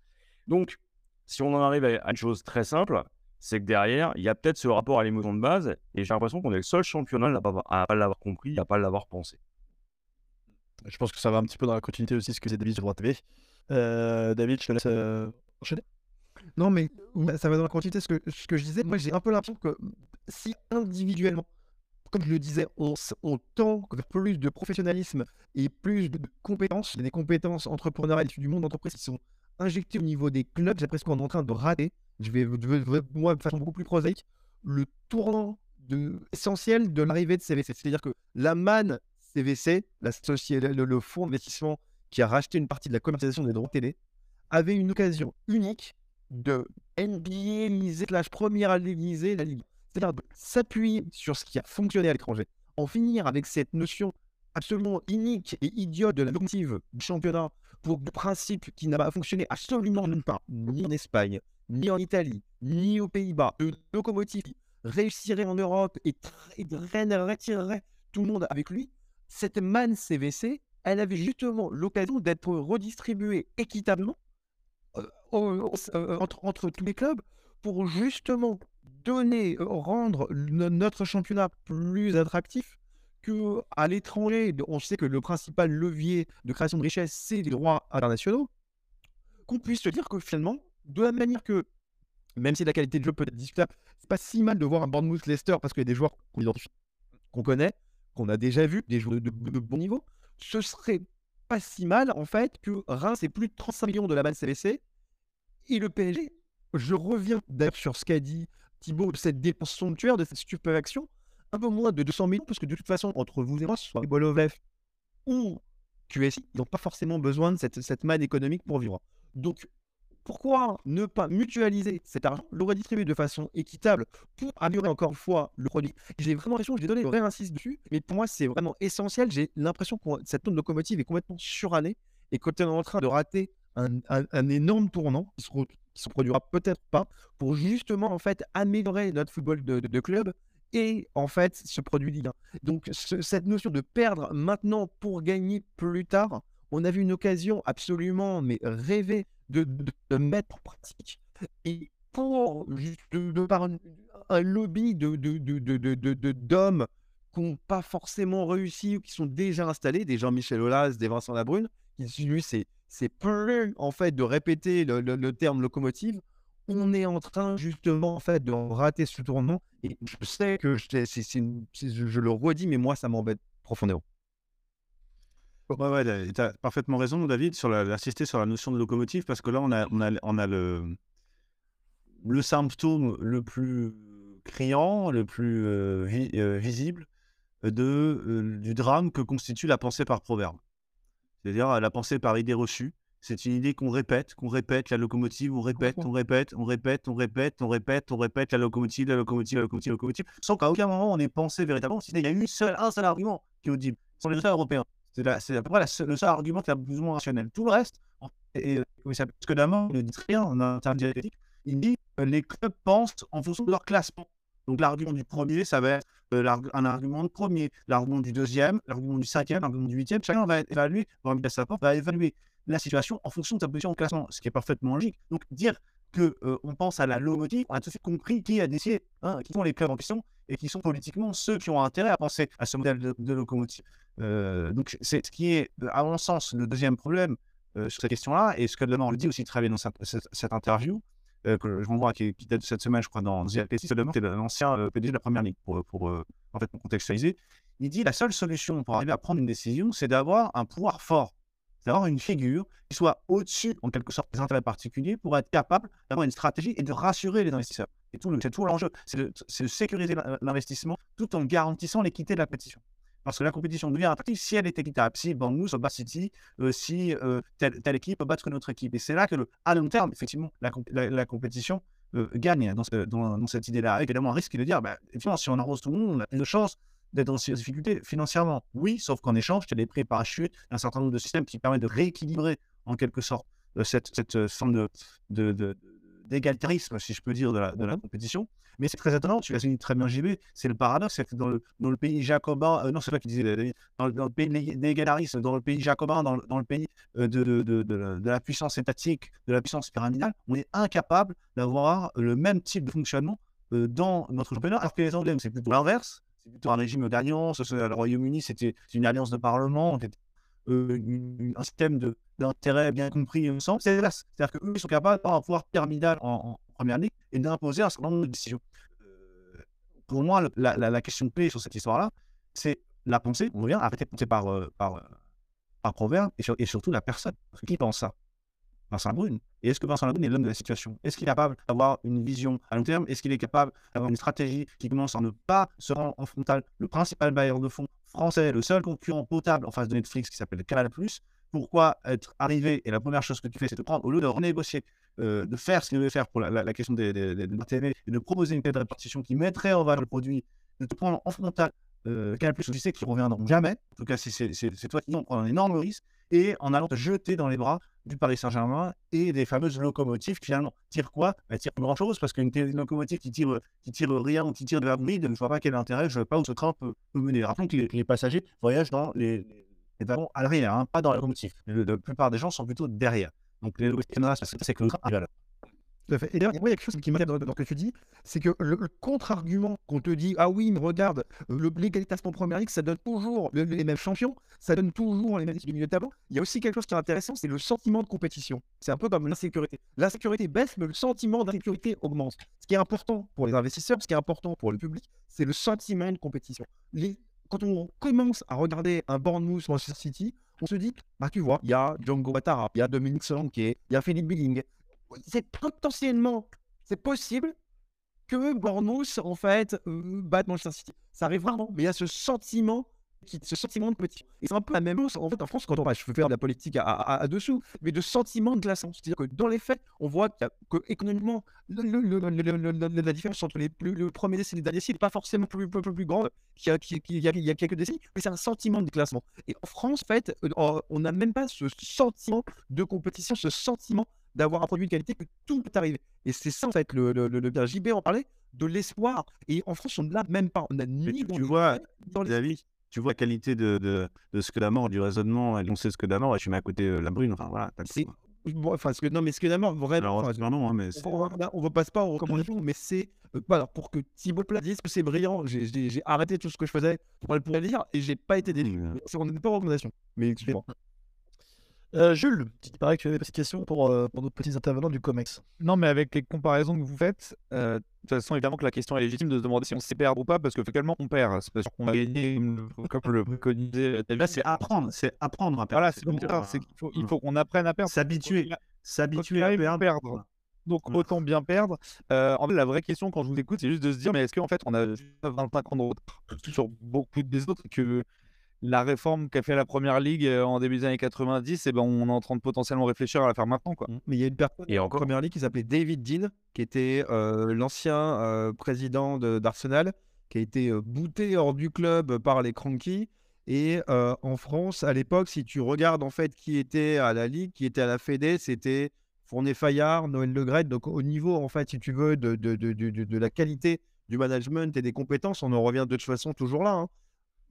Donc, si on en arrive à une chose très simple, c'est que derrière, il y a peut-être ce rapport à l'émotion de base, et j'ai l'impression qu'on est le seul championnat à ne pas, l'avoir compris, à pas l'avoir pensé. Je pense que ça va un petit peu dans la continuité aussi, ce que c'est David sur Droit TV. Euh, David, je te laisse euh, enchaîner. Non, mais ça va dans la continuité. Ce que, ce que je disais, moi, j'ai un peu l'impression que si individuellement, comme je le disais, on, tend vers plus de professionnalisme et plus de compétences, il y a des compétences entrepreneuriales du monde d'entreprise qui sont injectées au niveau des clubs, j'ai l'impression qu'on est en train de rater, je vais, moi, de façon beaucoup plus prosaïque, le tournant essentiel de l'arrivée de CVC. C'est-à-dire que la manne CVC, le, fonds d'investissement qui a racheté une partie de la commercialisation des droits télé, avait une occasion unique de NBA slash première ligue la ligue. C'est-à-dire s'appuyer sur ce qui a fonctionné à l'étranger, en finir avec cette notion absolument inique et idiote de la locomotive du championnat pour le principe qui n'a pas fonctionné absolument nulle part, ni en Espagne, ni en Italie, ni aux Pays-Bas. Une locomotive réussirait en Europe et, retirerait tout le monde avec lui. Cette manne CVC, elle avait justement l'occasion d'être redistribuée équitablement euh, euh, entre, entre tous les clubs pour justement donner, euh, rendre no- notre championnat plus attractif que à l'étranger, on sait que le principal levier de création de richesse, c'est les droits internationaux, qu'on puisse se dire que finalement, de la manière que, même si la qualité de jeu peut être discutable, c'est pas si mal de voir un Bournemouth Leicester parce qu'il y a des joueurs qu'on identifie, qu'on connaît, qu'on a déjà vu, des joueurs de, bon niveau. Ce serait pas si mal en fait que Reims c'est plus de 35 millions de la base CVC et le PSG. Je reviens d'ailleurs sur ce qu'a dit Thibaut de cette dépense somptuaire, de cette stupéfaction, un peu moins de 200 millions, parce que de toute façon, entre vous et moi, soit Bolovlev ou QSI, ils n'ont pas forcément besoin de cette, cette manne économique pour vivre. Donc, pourquoi ne pas mutualiser cet argent, le redistribuer de façon équitable pour améliorer encore une fois le produit? J'ai vraiment l'impression je vais donner, réinsiste dessus, mais pour moi, c'est vraiment essentiel. J'ai l'impression que cette tonne locomotive est complètement surannée et qu'on est en train de rater un, énorme tournant qui se, se produira peut-être pas pour justement en fait améliorer notre football de, club et en fait ce produit Ligue 1. Donc ce- cette notion de perdre maintenant pour gagner plus tard, on a vu une occasion absolument mais rêvée de, mettre en pratique et pour de, par un, lobby de de- d'hommes qui n'ont pas forcément réussi ou qui sont déjà installés, des Jean-Michel Aulas, des Vincent Labrune, c'est c'est plus en fait de répéter le, le- terme locomotive. On est en train justement en fait de rater ce tournant et je sais que je, le redis mais moi ça m'embête profondément. Ouais, ouais, tu as parfaitement raison, David, sur la- d'insister sur la notion de locomotive, parce que là, on a, on a, on a le, le symptôme le plus criant, le plus euh, vi- euh, visible de, euh, du drame que constitue la pensée par proverbe. C'est-à-dire la pensée par idée reçue. C'est une idée qu'on répète, qu'on répète, la locomotive, on répète, on répète, on répète, on répète, on répète, on répète, la locomotive, la locomotive, la locomotive, la locomotive, sans qu'à aucun moment on ait pensé véritablement, sinon il y a eu seul, un seul argument qui est audible, ce sont les États européens. C'est à peu près la seule- le seul argument qui est plus ou moins rationnel. Tout le reste, s'appelle parce que il ne dit rien en termes dialectiques, il dit que les clubs pensent en fonction de leur classement. Donc l'argument du premier, ça va être un argument premier, l'argument du deuxième, l'argument du cinquième, l'argument du huitième. Chacun va évaluer, va mettre sa porte, va évaluer la situation en fonction de sa position au classement, ce qui est parfaitement logique. Donc dire que euh, on pense à la locomotive, on a tout de suite compris qui a décidé, hein, qui sont les clubs en question et qui sont politiquement ceux qui ont intérêt à penser à ce modèle de, locomotive. Euh, donc c'est ce qui est, à mon sens, le deuxième problème euh, sur cette question-là, et ce que Lemar le dit aussi très bien dans cette interview, euh, que je renvoie, qui, qui date cette semaine, je crois, dans The Athletic, c'est l'ancien euh, PDG de la Première Ligue, pour, euh, en fait, contextualiser. Il dit la seule solution pour arriver à prendre une décision, c'est d'avoir un pouvoir fort, d'avoir une figure qui soit au-dessus, en quelque sorte, des intérêts particuliers pour être capable d'avoir une stratégie et de rassurer les investisseurs. Et tout c'est tout l'enjeu, c'est de, de sécuriser l'in- l'investissement tout en garantissant l'équité de la compétition. Parce que la compétition devient attractive si elle est équitable, si Bournemouth bat City, euh, si euh, telle, telle équipe battre une autre équipe. Et c'est là que, à long terme, effectivement, la, comp- la- la compétition euh, gagne dans, ce- dans- dans cette idée-là. Évidemment, un risque de dire, bah, si on arrose tout le monde, on a plus de chances d'être dans ces difficultés financièrement. Oui, sauf qu'en échange, tu as des prix parachutes, un certain nombre de systèmes qui permettent de rééquilibrer en quelque sorte cette, forme de, d'égalitarisme, si je peux dire, de la compétition. Mais c'est très étonnant, tu l'as dit très bien, JB, c'est le paradoxe, c'est que dans le, pays jacobin, euh, non, c'est toi qui disais, dans, le- pays né- d'égalitarisme, dans le pays jacobin, dans le, pays euh, de, la, puissance étatique, de la puissance pyramidale, on est incapable d'avoir le même type de fonctionnement euh, dans notre championnat, alors que les Anglais, c'est plutôt l'inverse, c'est plutôt un régime d'alliance, ce- le Royaume-Uni, c'était une alliance de parlement, un système d'intérêt bien compris ensemble, c'est l'inverse. C'est-à-dire qu'eux, ils sont capables d'avoir un pouvoir pyramidal en, en première ligue et d'imposer un certain nombre de décisions. Euh, pour moi, la, la- la question sur cette histoire-là, c'est la pensée. On revient, arrêter de penser par, euh, par, euh, proverbe et, sur- et surtout la personne. Qui pense ça? Vincent Labrune. Et est-ce que Vincent Labrune est l'homme de la situation? Est-ce qu'il est capable d'avoir une vision à long terme? Est-ce qu'il est capable d'avoir une stratégie qui commence à ne pas se rendre en frontal? Le principal bailleur de fonds français, le seul concurrent potable en face de Netflix qui s'appelle Canal+, pourquoi être arrivé et la première chose que tu fais, c'est de prendre, au lieu de renégocier, euh, de faire ce qu'il devait faire pour la, question des, des, des- et de proposer une telle répartition qui mettrait en valeur le produit, de te prendre en frontal euh, Canal+, où tu sais qu'ils reviendront jamais, en tout cas c'est- toi qui en prends un énorme risque, et en allant te jeter dans les bras du Paris Saint-Germain et des fameuses locomotives qui finalement tirent quoi? Elles tirent pas grand-chose parce qu'une locomotive qui tire, qui tire rien ou qui tire de la bride, je ne vois pas quel intérêt, je ne vois pas où ce train peut, peut mener. Rappelons que les, passagers voyagent dans les wagons à l'arrière, hein, pas dans la locomotive. Le- la plupart des gens sont plutôt derrière. Donc les locomotives, c'est c'est que. Tout à fait. Et d'ailleurs, il y a quelque chose qui m'intéresse dans, ce que tu dis, c'est que le, le contre-argument qu'on te dit, ah oui, mais regarde, euh, l'égalité en première ligue, ça donne toujours le- les mêmes champions, ça donne toujours les mêmes du milieu de tableau. Il y a aussi quelque chose qui est intéressant, c'est le sentiment de compétition. C'est un peu comme l'insécurité. L'insécurité baisse, mais le sentiment d'insécurité augmente. Ce qui est important pour les investisseurs, ce qui est important pour le public, c'est le sentiment de compétition. Les- Quand on commence à regarder un Bournemouth Manchester City, on se dit, bah tu vois, il y a Django Ouattara, il y a Dominique Solanke, il y a Philippe Billing. C'est potentiellement, c'est possible que Bournemouth, en fait, euh, batte Manchester City. Ça arrive rarement, mais il y a ce sentiment, ce sentiment de compétition. Et c'est un peu la même chose, en fait, en France, quand on va, je veux faire de la politique à, à- à dessous, mais de sentiment de glaçant. C'est-à-dire que dans les faits, on voit qu'il y a- que économiquement, le- le- le- le- le- le- le- la différence entre les, le premier décennie et les derniers décennies n'est pas forcément plus, plus, plus, plus grande qu'il y, a- y y quelques décennies, mais c'est un sentiment de classement. Et en France, en fait, euh, on n'a même pas ce sentiment de compétition, ce sentiment d'avoir un produit de qualité que tout peut arriver. Et c'est ça, en fait, le, le, le, le bien. JB en parlait de l'espoir. Et en France, on ne l'a même pas. On a ni tu- dans tu les vois, David, tu vois la qualité de, de, de ce que la mort, du raisonnement, et on sait ce que la mort, et tu mets à côté euh, la brune, enfin voilà. coup. Bon, enfin, ce que, non, mais ce que vraiment, Alors, enfin, pardon, hein, mais on, on va pas se pas aux recommandations, mais c'est euh, voilà, pour que Thibaut Plat dise que c'est brillant. J'ai arrêté tout ce que je faisais pour le pour le dire et j'ai pas été déçu. On n'est pas aux recommandations. Mais excusez-moi. Euh, Jules, il paraît que tu avais des questions pour, euh, pour nos petits intervenants du COMEX. Non, mais avec les comparaisons que vous faites, euh, de toute façon, évidemment que la question est légitime de se demander si on sait perdre ou pas, parce que fatalement, on perd. C'est parce qu'on a gagné, comme le- préconisait David. Là, c'est apprendre, c'est apprendre à perdre. Voilà, c'est comme ça. vraiment, c'est qu'il faut, euh, il faut qu'on apprenne à perdre. S'habituer, s'habituer il à perdre. perdre. Donc Mm. autant bien perdre. Euh, en fait, la vraie question quand je vous écoute, c'est juste de se dire, mais est-ce qu'en fait, on a 25 ans de retard sur beaucoup des autres que la réforme qu'a fait la première ligue en début des années 90, et ben, on est en train de potentiellement réfléchir à la faire maintenant, quoi. Mais il y a une personne Et en encore. première ligue qui s'appelait David Dean, qui était euh, l'ancien euh, président de- d'Arsenal, qui a été euh, booté hors du club par les Crankies. Et euh, en France, à l'époque, si tu regardes en fait qui était à la Ligue, qui était à la Fédé, c'était Fournier Fayard, Noël Le Gret. Donc au niveau, en fait, si tu veux, de, de, de, de, de- de la qualité du management et des compétences, on en revient de toute façon toujours là. hein.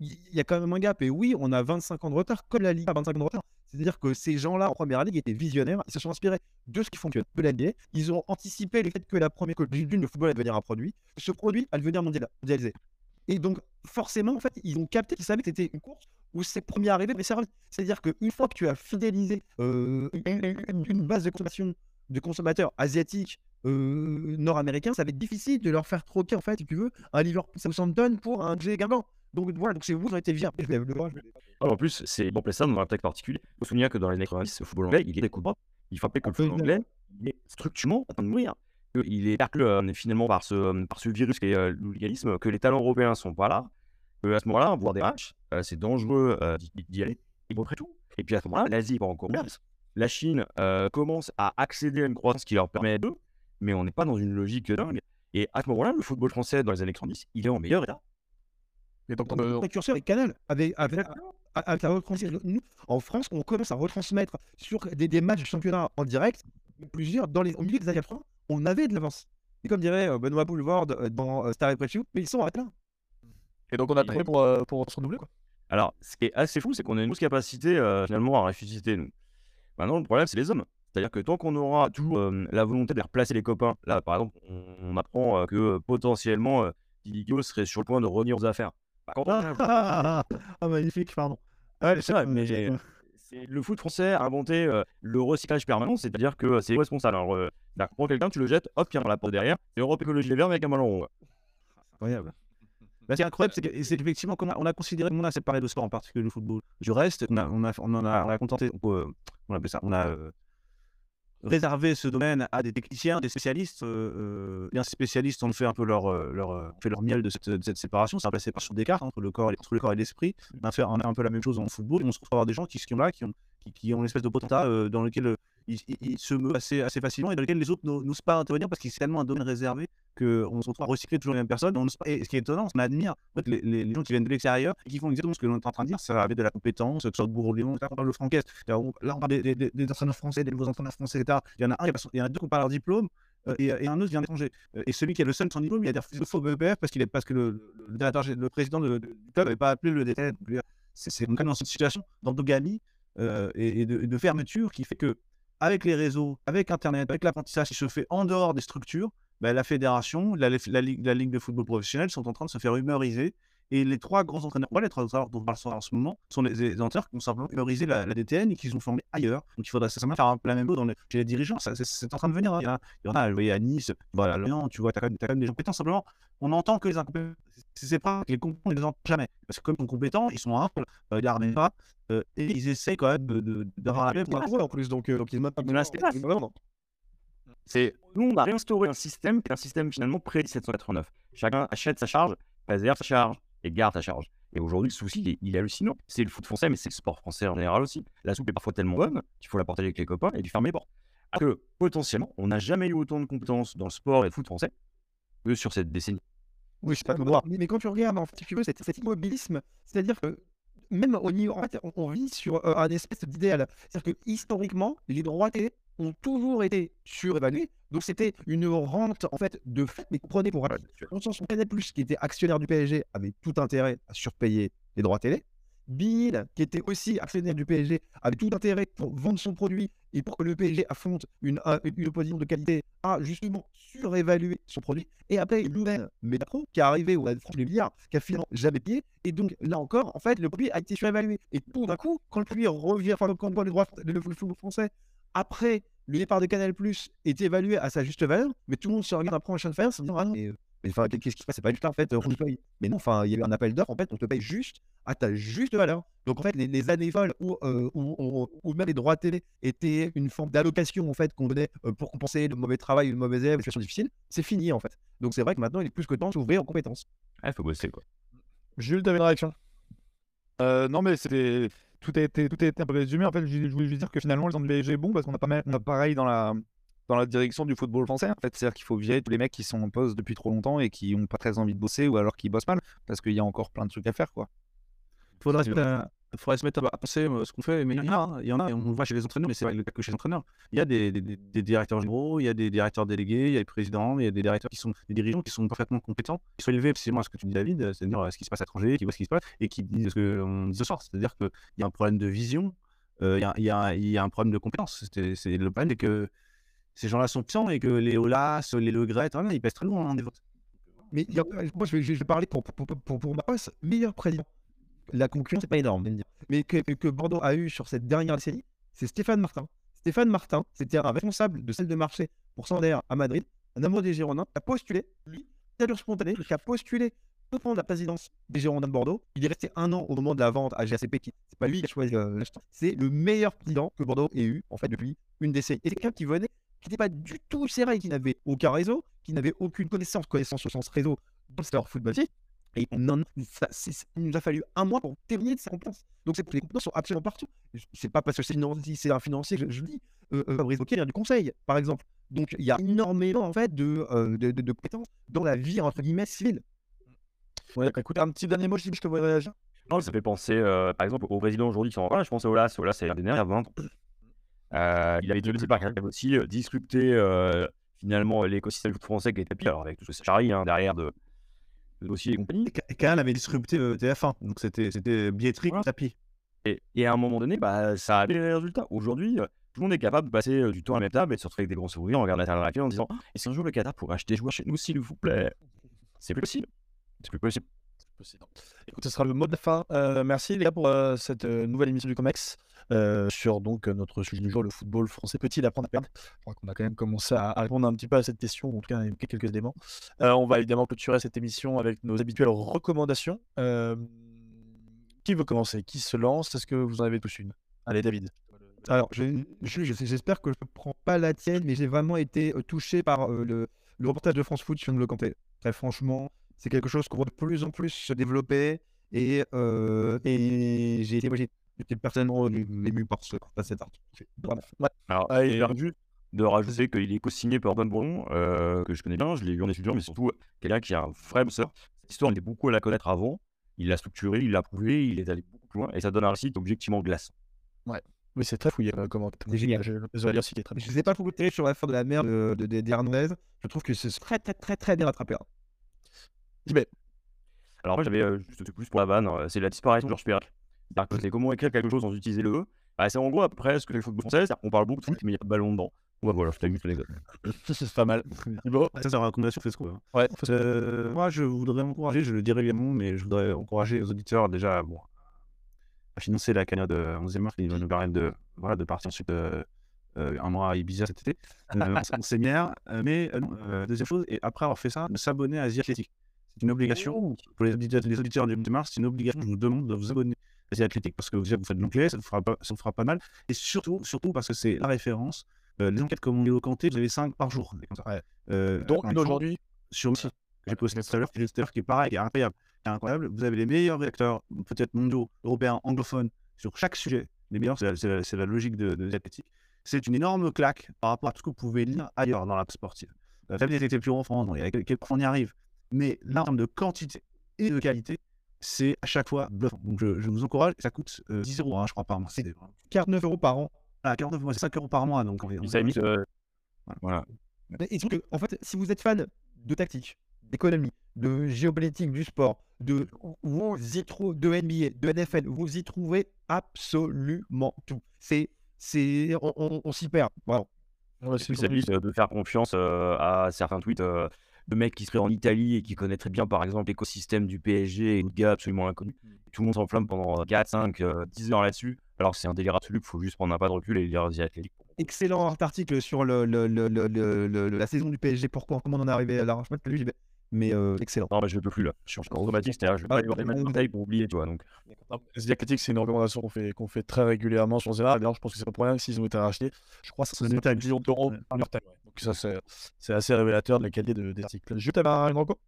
Il y a quand même un gap. Et oui, on a 25 ans de retard, comme la Ligue a 25 ans de retard. C'est-à-dire que ces gens-là en première ligue étaient visionnaires, ils se sont inspirés de ce qui fonctionne de la NBA. Ils ont anticipé le fait que la première que le football allait devenir un produit, ce produit allait devenir mondial- mondialisé. Et donc, forcément, en fait, ils ont capté qu'ils savaient que c'était une course où c'est premier arrivé, mais servi. C'est-à-dire qu'une fois que tu as fidélisé euh, une base de consommation de consommateurs asiatiques, euh, nord-américains, ça va être difficile de leur faire troquer, en fait, si tu veux, un Liverpool Southampton pour un Jay Guingamp. Donc voilà, donc c'est vous qui avez été bien. Je lève le bras, je lève le bras. Ah, en plus, c'est bon ça dans un contexte particulier. Il faut se souvenir que dans les années 90, le football anglais, il est découvert. Il faut rappeler que le football anglais, il est structurellement en train de mourir. Il est perclé euh, finalement par ce, par ce virus qui est euh, que les talents européens sont pas là. Que à ce moment-là, voir des matchs, euh, c'est dangereux euh, d'y- aller. Et après tout. Et puis à ce moment-là, l'Asie va encore plus. La Chine euh, commence à accéder à une croissance qui leur permet d'eux, mais on n'est pas dans une logique dingue. Et à ce moment-là, le football français dans les années 90, il est en meilleur état. Et donc, Le précurseur est Canal, avec, avec, la- avec la retransmission. Nous, en France, on commence à retransmettre sur des, des matchs de championnat en direct, plusieurs, dans les, au milieu des années 80, on avait de l'avance. Et comme dirait euh, Benoît Boulevard euh, dans euh, Star et mais ils sont arrêtés là. Et donc on a trouvé pour, euh, pour se renouveler, quoi. Alors, ce qui est assez fou, c'est qu'on a une grosse capacité euh, finalement à ressusciter, nous. Maintenant, le problème, c'est les hommes. C'est-à-dire que tant qu'on aura toujours euh, la volonté de replacer les copains, là, par exemple, on, on apprend euh, que potentiellement, euh, Didigo serait sur le point de revenir aux affaires. Quand on- Ah, magnifique, pardon. Ouais, c'est vrai, mais j'ai- c'est- le foot français a inventé euh, le recyclage permanent, c'est-à-dire que euh, c'est responsable. Alors, euh, bah, prends quelqu'un, tu le jettes, hop, il y a la porte derrière, et Europe Écologie Les Verts avec un ballon rond. Incroyable. Bah, ce qui est incroyable, c'est que c'est effectivement qu'on a, on a considéré qu'on a séparé le sport, en particulier le football, du reste. On a, on a, on en a, on a contenté, on, euh, on appelle ça, on a réservé ce domaine à des techniciens, des spécialistes. Euh, euh, ces spécialistes ont fait un peu leur, euh, leur, fait leur miel de cette, de cette séparation. C'est un peu la séparation des cartes entre le corps et, entre le corps et l'esprit. On a fait on a un peu la même chose en football. Et on se retrouve à avoir des gens qui, qui sont là, qui ont, qui, qui ont une espèce de potentat euh, dans lequel ils se meuvent assez, facilement et dans lequel les autres n'o- n'osent pas intervenir parce que c'est tellement un domaine réservé qu'on se retrouve à recycler toujours les mêmes personnes. On et ce qui est étonnant, qu'on admire les, gens qui viennent de l'extérieur et qui font exactement ce que l'on est en train de dire, ça avec de la compétence, que ce soit de Bourg-Léon, là on parle de Francaise, là on on parle des, des- des- des entraîneurs français, des nouveaux entraîneurs français, etc. Il y en a un, il y son- il en a deux qui ont pas leur diplôme. euh, Et, un autre vient d'étranger. Euh, Et celui qui a le seul sans diplôme, il a des de faux BPF parce, qu'il est, parce que le, le, président de- de- du club n'avait pas appelé le DTN. C'est c'est dans cette situation d'endogamie euh, de, et de fermeture qui fait que avec les réseaux, avec Internet, avec l'apprentissage qui se fait en dehors des structures, ben, la fédération, la, la ligue, la ligue de football professionnel sont en train de se faire humoriser et les trois grands entraîneurs, les trois entraîneurs dont on parle en ce moment, sont les, les entraîneurs qui ont simplement humorisé la, la DTN et qui sont formés ailleurs. Donc il faudrait simplement faire un peu la même chose dans les, chez les dirigeants. Ça, c'est, en train de venir. hein. Il, y en a, il y en a, vous voyez, à Nice, voilà, à Lorient, tu vois, tu as t'as quand même des gens compétents. Simplement, on entend que les incompétents. C'est, pas que les compétents, on les entend jamais. Parce que comme ils sont compétents, ils sont humbles, euh, ils regardent pas, euh, et ils essayent quand même de, de, d'avoir la en plus, donc, euh, donc ils ne mettent pas. C'est nous, on a réinstauré un système qui est un système finalement pré-1789. Chacun achète sa charge, préserve sa charge et garde sa charge. Et aujourd'hui, le souci, il est, il est hallucinant. C'est le foot français, mais c'est le sport français en général aussi. La soupe est parfois tellement bonne qu'il faut la partager avec les copains et lui fermer les portes. Alors que potentiellement, on n'a jamais eu autant de compétences dans le sport et le foot français que sur cette décennie. Oui, c'est pas. Mais, mais quand tu regardes, en fait, si tu veux, cet, cet immobilisme, c'est-à-dire que même au niveau, en fait, on, on vit sur euh, un espèce d'idéal. C'est-à-dire que historiquement, les droits télé ont toujours été surévalués. Donc c'était une rente en fait de fait, mais comprenez pour le où Canal+, qui était actionnaire du PSG, avait tout intérêt à surpayer les droits télé. Bill, qui était aussi actionnaire du PSG, avait tout intérêt pour vendre son produit et pour que le PSG affronte une, un- une opposition de qualité à justement surévaluer son produit. Et après, nouvelle Mediapro qui est arrivée au franchement les milliards, qui a finalement jamais payé. Et donc là encore, en fait, le produit a été surévalué. Et tout d'un coup, quand le produit revient, enfin, quand le droit le, le football français, après le départ de Canal est évalué à sa juste valeur, mais tout le monde se regarde après en chaîne de faire en se disant Ah non, mais, euh, mais enfin, qu'est-ce qui se passe? C'est pas juste là, en fait, euh, on te paye. Mais non, enfin, il y a eu un appel d'offres, en fait, on te paye juste à ta juste valeur. Donc en fait, les, les années folles où, euh, où, où- où même les droits télé étaient une forme d'allocation en fait qu'on donnait euh, pour compenser le mauvais travail, le mauvais élève, les situations difficiles, c'est fini en fait. Donc c'est vrai que maintenant il est plus que temps de s'ouvrir en compétences. Il faut bosser quoi. Jules, t'avais une réaction? Euh, non, mais c'était tout a été tout a été un peu résumé. En fait, je, je voulais juste dire que finalement, le centre PSG est bon parce qu'on a pas mal, on a pareil dans la dans la direction du football français. En fait, c'est-à-dire qu'il faut virer tous les mecs qui sont en poste depuis trop longtemps et qui ont pas très envie de bosser ou alors qui bossent mal parce qu'il y a encore plein de trucs à faire, quoi. faudrait à, faudrait se mettre à penser euh, ce qu'on fait, mais il y en a, hein, il y en a, on voit chez les entraîneurs, mais c'est pas le cas que chez les entraîneurs. Il y a des, directeurs généraux, il y a des directeurs délégués, il y a des présidents, il y a des directeurs qui sont des dirigeants qui sont parfaitement compétents, qui sont élevés précisément à ce que tu dis David, c'est-à-dire euh, ce qui se passe à l'étranger, qui voient ce qui se passe et qui disent ce qu'on dit ce soir, c'est-à-dire qu'il y a un problème de vision, euh, il y, a, il il un problème de compétence. C'est c'est- le problème, c'est que ces gens-là sont puissants et que les Olas, les Le Gret, ils pèsent très loin hein. Mais il moi je vais, parler pour, pour, pour, pour ma poste, meilleur président. La concurrence c'est pas énorme, mais que, Bordeaux a eu sur cette dernière décennie, c'est Stéphane Martin. Stéphane Martin, c'était un responsable de celle de marché pour Sander à Madrid, un amoureux des Girondins, qui a postulé, lui, allure spontanée, qui a postulé pour prendre la présidence des Girondins de Bordeaux. Il est resté un an au moment de la vente à GACP, qui c'est pas lui qui a choisi euh. C'est le meilleur président que Bordeaux ait eu, en fait, depuis une décennie. Et c'est quelqu'un qui venait, qui n'était pas du tout serré, qui n'avait aucun réseau, qui n'avait aucune connaissance, connaissance au sens réseau dans le. Et on en- ça- il nous a fallu un mois pour terminer de ses compétences. Donc c'est- les compétences sont absolument partout. C'est pas parce que c'est c'est un financier que je, je le dis. Euh, euh, Fabrice Wauquiez vient du conseil, par exemple. Donc il y a énormément en fait de, euh, de, de- de compétences dans la vie entre guillemets civile. Ouais, d'accord. écoute, un petit dernier mot, Gilles, je te vois réagir. Non, ça fait penser, euh, par exemple, au président aujourd'hui qui sont en je pense à Olas. Olas, c'est un des derniers, il y a 20 ans. Euh, il avait déjà par avait aussi euh, disrupté euh, finalement l'écosystème français qui était pire, alors avec tout ce que ça charrie hein, derrière de, de dossiers et compagnie. Canal avait disrupté euh, TF1, donc c'était c'était billetterie Voilà. tapis. Et, et à un moment donné, bah, ça a les résultats. Aujourd'hui, euh, tout le monde est capable de passer euh, du temps à la même table et de se retrouver avec des grands sourires en regardant la télé en disant Et si un jour le Qatar pourrait acheter des joueurs chez nous, s'il vous plaît? C'est plus possible. C'est plus possible. Écoute, ce sera le mot de la fin. Euh, merci les gars pour euh, cette euh, nouvelle émission du Comex sur donc notre sujet du jour, le football français peut-il apprendre à perdre? Je crois qu'on a quand même commencé à, répondre un petit peu à cette question, en tout cas quelques éléments. On va évidemment clôturer cette émission avec nos habituelles recommandations. Qui veut commencer? Qui se lance? Est-ce que vous en avez tous une? Allez David. Alors, je- je- je- j'espère que je ne prends pas la tienne, mais j'ai vraiment été touché par le, le reportage de France Foot sur N'Golo Kanté. Très franchement, c'est quelque chose qu'on voit de plus en plus se développer. Et, euh, et j'ai été, moi, personnellement ému par, ce, par cet article. Alors, Ah, et- juste de rajouter qu'il est co-signé par Antoine Bourlon, euh, que je connais bien, je l'ai vu en étudiant, mais surtout quelqu'un qui a un vrai bosseur. Cette histoire, il est beaucoup à la connaître avant. Il l'a structuré, il l'a prouvé, il est allé beaucoup plus loin, et ça donne un récit objectivement glaçant. Oui, c'est très fouillé euh, comment. C'est génial. Je ne sais pas beaucoup sur l'affaire de la merde de, de, des Arnaises. Je trouve que c'est très, très, très, très bien rattrapé. hein. Alors moi j'avais euh, juste plus pour la vanne, euh, c'est la disparition de Georges Perec. C'est-à-dire c'est comment écrire quelque chose sans utiliser le E. Bah, c'est en gros après ce que les football français, c'est qu'on parle beaucoup de foot, mais il n'y a pas de ballon dedans. Ouais, voilà, je t'ai les gars. c'est pas mal. Bon, Ça, c'est la recommandation Facebook. hein. ouais. Euh, moi, je voudrais encourager, je le dis régulièrement, mais je voudrais encourager les auditeurs déjà bon, à financer la cagnotte de 11e mars qui va nous permettre de, voilà, de partir ensuite euh, un mois à Ibiza cet été, euh, en en séminaire. Mais euh, non, euh, deuxième chose, et après avoir fait ça, de s'abonner à The Athletic. C'est une obligation pour les auditeurs, les auditeurs du 11e mars, c'est une obligation. Je vous demande de vous abonner à The Athletic parce que déjà vous faites de l'anglais, ça vous, fera pas- ça vous fera pas mal. Et surtout, surtout parce que c'est la référence. Euh, les enquêtes comme on Kanté, vous avez 5 par jour. des. Euh, Donc, une aujourd'hui. sur que j'ai posté tout à l'heure, qui est est pareil, qui est incroyable, qui est incroyable. Vous avez les meilleurs rédacteurs, peut-être mondiaux, européens, anglophones, sur chaque sujet. Les meilleurs, c'est la, la- la logique de, de. C'est une énorme claque par rapport à tout ce que vous pouvez lire ailleurs dans la sportive. La famille était plus en France, il y a on y arrive. Mais là, en termes de quantité et de qualité, c'est à chaque fois bluffant. Donc je, je vous encourage, ça coûte euh, 10 euros, hein, je crois, par mois. C'est vraiment- 49 euros par an. Ah, 49 mois, c'est 5 euros par mois. Donc, on- Il s'est mis, euh, voilà. Trouve que, en fait, si vous êtes fan de tactique, d'économie, de géopolitique du sport, de vous y trouvez de NBA, de NFL, vous y trouvez absolument tout. C'est, c'est, on, on- on s'y perd. Voilà. Ouais, Et c'est de faire confiance euh, à certains tweets euh, de mecs qui seraient en Italie et qui connaîtraient bien, par exemple, l'écosystème du PSG et de gars absolument inconnus. Tout le monde s'enflamme pendant 4, 5, 10 heures là-dessus, alors que c'est un délire absolu qu'il faut juste prendre un pas de recul et lire The Athletic. Excellent article sur le, le- le- le- le- le- la saison du PSG. Pourquoi, comment on en est arrivé là? Je mais euh, excellent. Non, mais je ne peux plus là. Je suis encore automatique, c'est-à-dire je vais pas aller voir les de bataille pour oublier, tu vois. Donc, c'est une recommandation qu'on fait, qu'on fait très régulièrement sur Zera. D'ailleurs, je pense que c'est pas pour rien s'ils ont été rachetés. Je crois que ça C'est Times. millions d'euros par leur ouais. Donc ça, c'est, c'est assez révélateur de la qualité de- des articles. Je t'avais un reco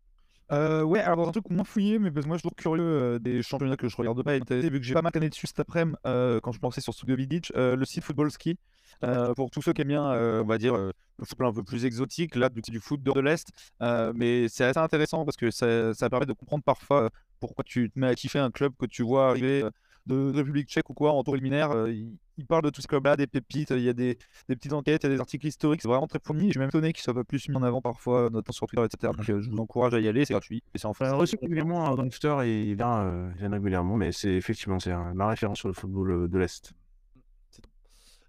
Euh, ouais, alors un truc moins fouillé, mais parce que moi je suis toujours curieux euh, des championnats que je regarde pas et vu que j'ai pas mal canné dessus cet après-midi euh, quand je pensais sur Studio Vidic, euh, le site Football Ski. pour tous ceux qui aiment bien, on va dire, le football un peu plus exotique, là, du, du foot de l'Est. mais c'est assez intéressant parce que ça, permet de comprendre parfois pourquoi tu te mets à kiffer un club que tu vois arriver de, République tchèque ou quoi en tour préliminaire. euh, il, il parle de tous ces clubs-là, des pépites, il y a des, des petites enquêtes, il y a des articles historiques, c'est vraiment très fourni. Je suis même étonné qu'ils soient pas plus mis en avant parfois, notamment sur Twitter, etc. Donc euh, je vous encourage à y aller, c'est gratuit et c'est en Enfin, reçu régulièrement un gangster et il vient, euh, régulièrement, mais c'est effectivement c'est ma référence sur le football euh, de l'Est.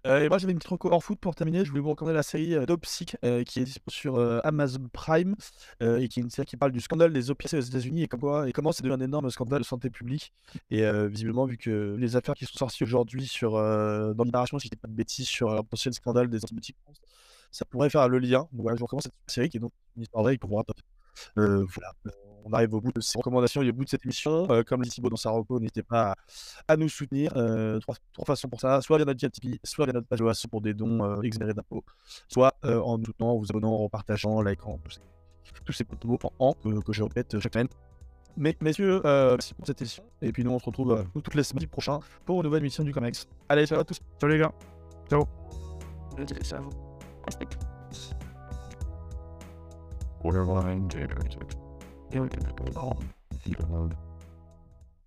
Euh, et moi, j'avais une petite reco hors foot pour terminer. Je voulais vous recommander la série euh, Dopsic euh, qui est disponible sur euh, Amazon Prime et qui est une série qui parle du scandale des opiacés aux États-Unis et, comment c'est devenu un énorme scandale de santé publique. Et visiblement, vu que les affaires qui sont sorties aujourd'hui sur dans Libération, si je pas de bêtises, sur un potentiel scandale des antibiotiques, ça pourrait faire le lien. Donc voilà, je vous recommande cette série qui est donc une histoire vraie qu'on pourra voilà, on arrive au bout de ces recommandations et au bout de cette émission. Euh, comme le dit Thibaut dans sa reco, n'hésitez pas à, à nous soutenir. Euh, trois, trois façons pour ça soit via notre Tipeee, soit via notre page Oasis pour des dons euh, exonérés d'impôts, soit euh, en nous soutenant, en vous abonnant, en partageant, en likant, tous ces, tous ces petits mots en que, que je répète chaque semaine. Mais messieurs, euh, merci pour cette émission. Et puis nous, on se retrouve euh, toutes les semaines prochaines pour une nouvelle émission du Comex. Allez, ciao à tous. Ciao les gars. Ciao. Here we go.